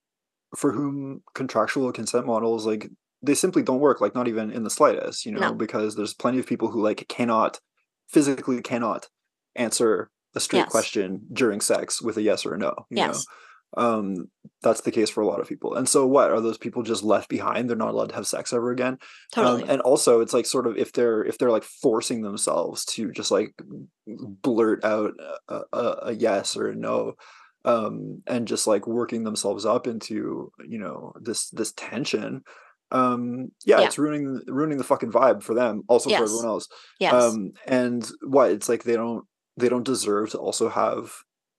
for whom contractual consent models like they simply don't work like not even in the slightest you know no. because there's plenty of people who like cannot physically cannot answer a straight yes. question during sex with a yes or a no. You yes. Know? Um, that's the case for a lot of people. And so what are those people just left behind? They're not allowed to have sex ever again. Totally. Um, and also it's like sort of if they're if they're like forcing themselves to just like blurt out a, a, a yes or a no, um, and just like working themselves up into, you know, this this tension um yeah, yeah, it's ruining ruining the fucking vibe for them also yes. for everyone else yes. um and what it's like they don't they don't deserve to also have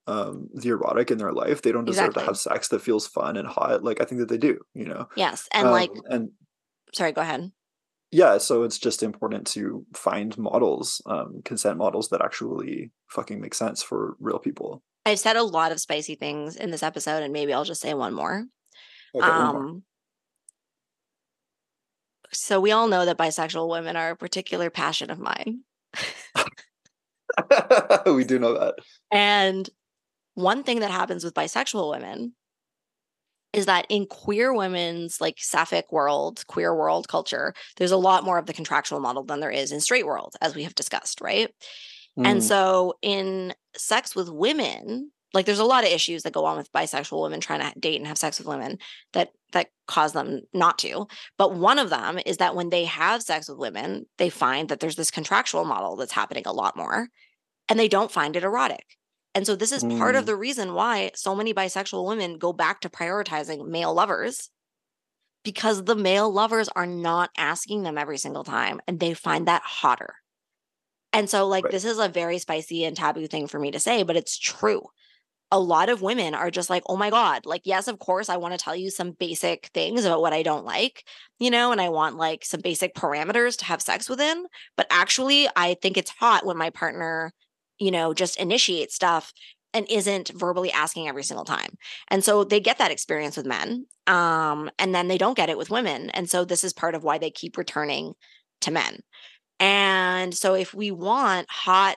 um the erotic in their life. They don't deserve exactly. to have sex that feels fun and hot like i think that they do you know? Yes and um, like and sorry go ahead. Yeah so it's just important to find models um consent models that actually fucking make sense for real people. I've said a lot of spicy things in this episode and maybe i'll just say one more. Okay, um one more. so we all know that bisexual women are a particular passion of mine we do know that. And one thing that happens with bisexual women is that in queer women's like sapphic world, queer world culture, there's a lot more of the contractual model than there is in straight world, as we have discussed, right? And Mm, so in sex with women, like there's a lot of issues that go on with bisexual women trying to date and have sex with women that that cause them not to. But one of them is that when they have sex with women, they find that there's this contractual model that's happening a lot more and they don't find it erotic. And so this is part of Mm. the reason why so many bisexual women go back to prioritizing male lovers because the male lovers are not asking them every single time and they find that hotter. And so, like, Right. this is a very spicy and taboo thing for me to say, but it's true. A lot of women are just like, oh my God, like, yes, of course, I want to tell you some basic things about what I don't like, you know, and I want like some basic parameters to have sex within. But actually, I think it's hot when my partner, you know, just initiate stuff and isn't verbally asking every single time. And so they get that experience with men. Um, and then they don't get it with women. And so this is part of why they keep returning to men. And so if we want hot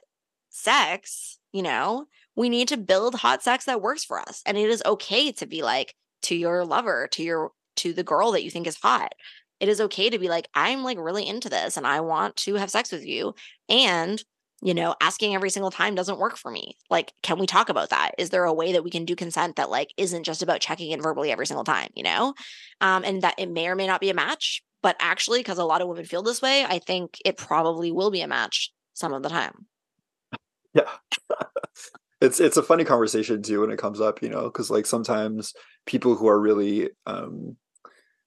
sex, you know, we need to build hot sex that works for us. And it is okay to be like to your lover, to your to the girl that you think is hot. It is okay to be like I'm like really into this and I want to have sex with you and you know, asking every single time doesn't work for me. Like, can we talk about that? Is there a way that we can do consent that like isn't just about checking in verbally every single time, you know? Um, and that it may or may not be a match, but actually, because a lot of women feel this way, I think it probably will be a match some of the time. Yeah. it's it's a funny conversation too when it comes up, you know, because like sometimes people who are really um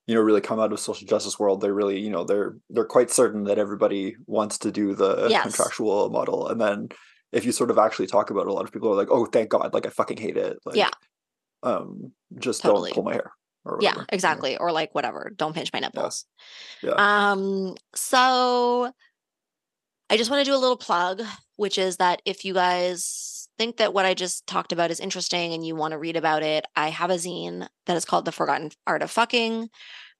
you know really come out of social justice world they're really you know they're they're quite certain that everybody wants to do the Yes. contractual model and then if you sort of actually talk about it a lot of people are like oh thank god like i fucking hate it like Yeah. um just Totally. don't pull my hair or Yeah, whatever, you know? exactly. Or like whatever. Don't pinch my nipples. yeah Um, so I just want to do a little plug, which is that if you guys think that what I just talked about is interesting and you want to read about it, I have a zine that is called The Forgotten Art of Fucking.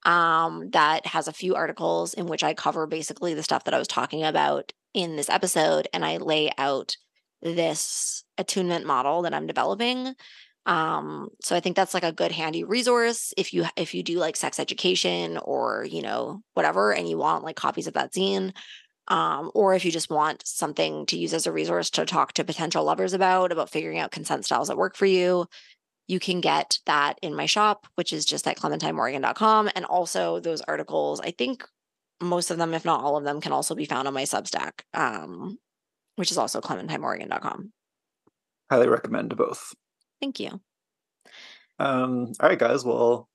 Um, that has a few articles in which I cover basically the stuff that I was talking about in this episode, and I lay out this attunement model that I'm developing. Um, so I think that's like a good handy resource if you if you do like sex education or you know whatever, and you want like copies of that zine um, or if you just want something to use as a resource to talk to potential lovers about about figuring out consent styles that work for you you can get that in my shop which is just at clementinemorrigan.com and also those articles i think most of them if not all of them can also be found on my substack um, which is also clementinemorrigan.com highly recommend both. Thank you. Um all right guys. Well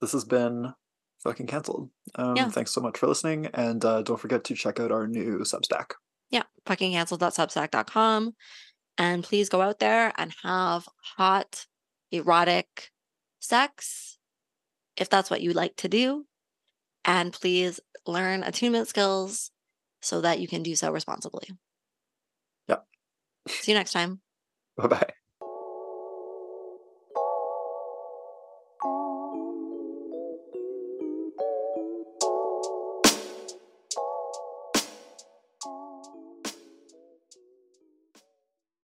this has been fucking cancelled. Um Yeah. thanks so much for listening and uh don't forget to check out our new substack. Yeah fucking cancelled.substack.com and please go out there and have hot erotic sex if that's what you like to do. And please learn attunement skills so that you can do so responsibly. Yep. see you next time. Bye bye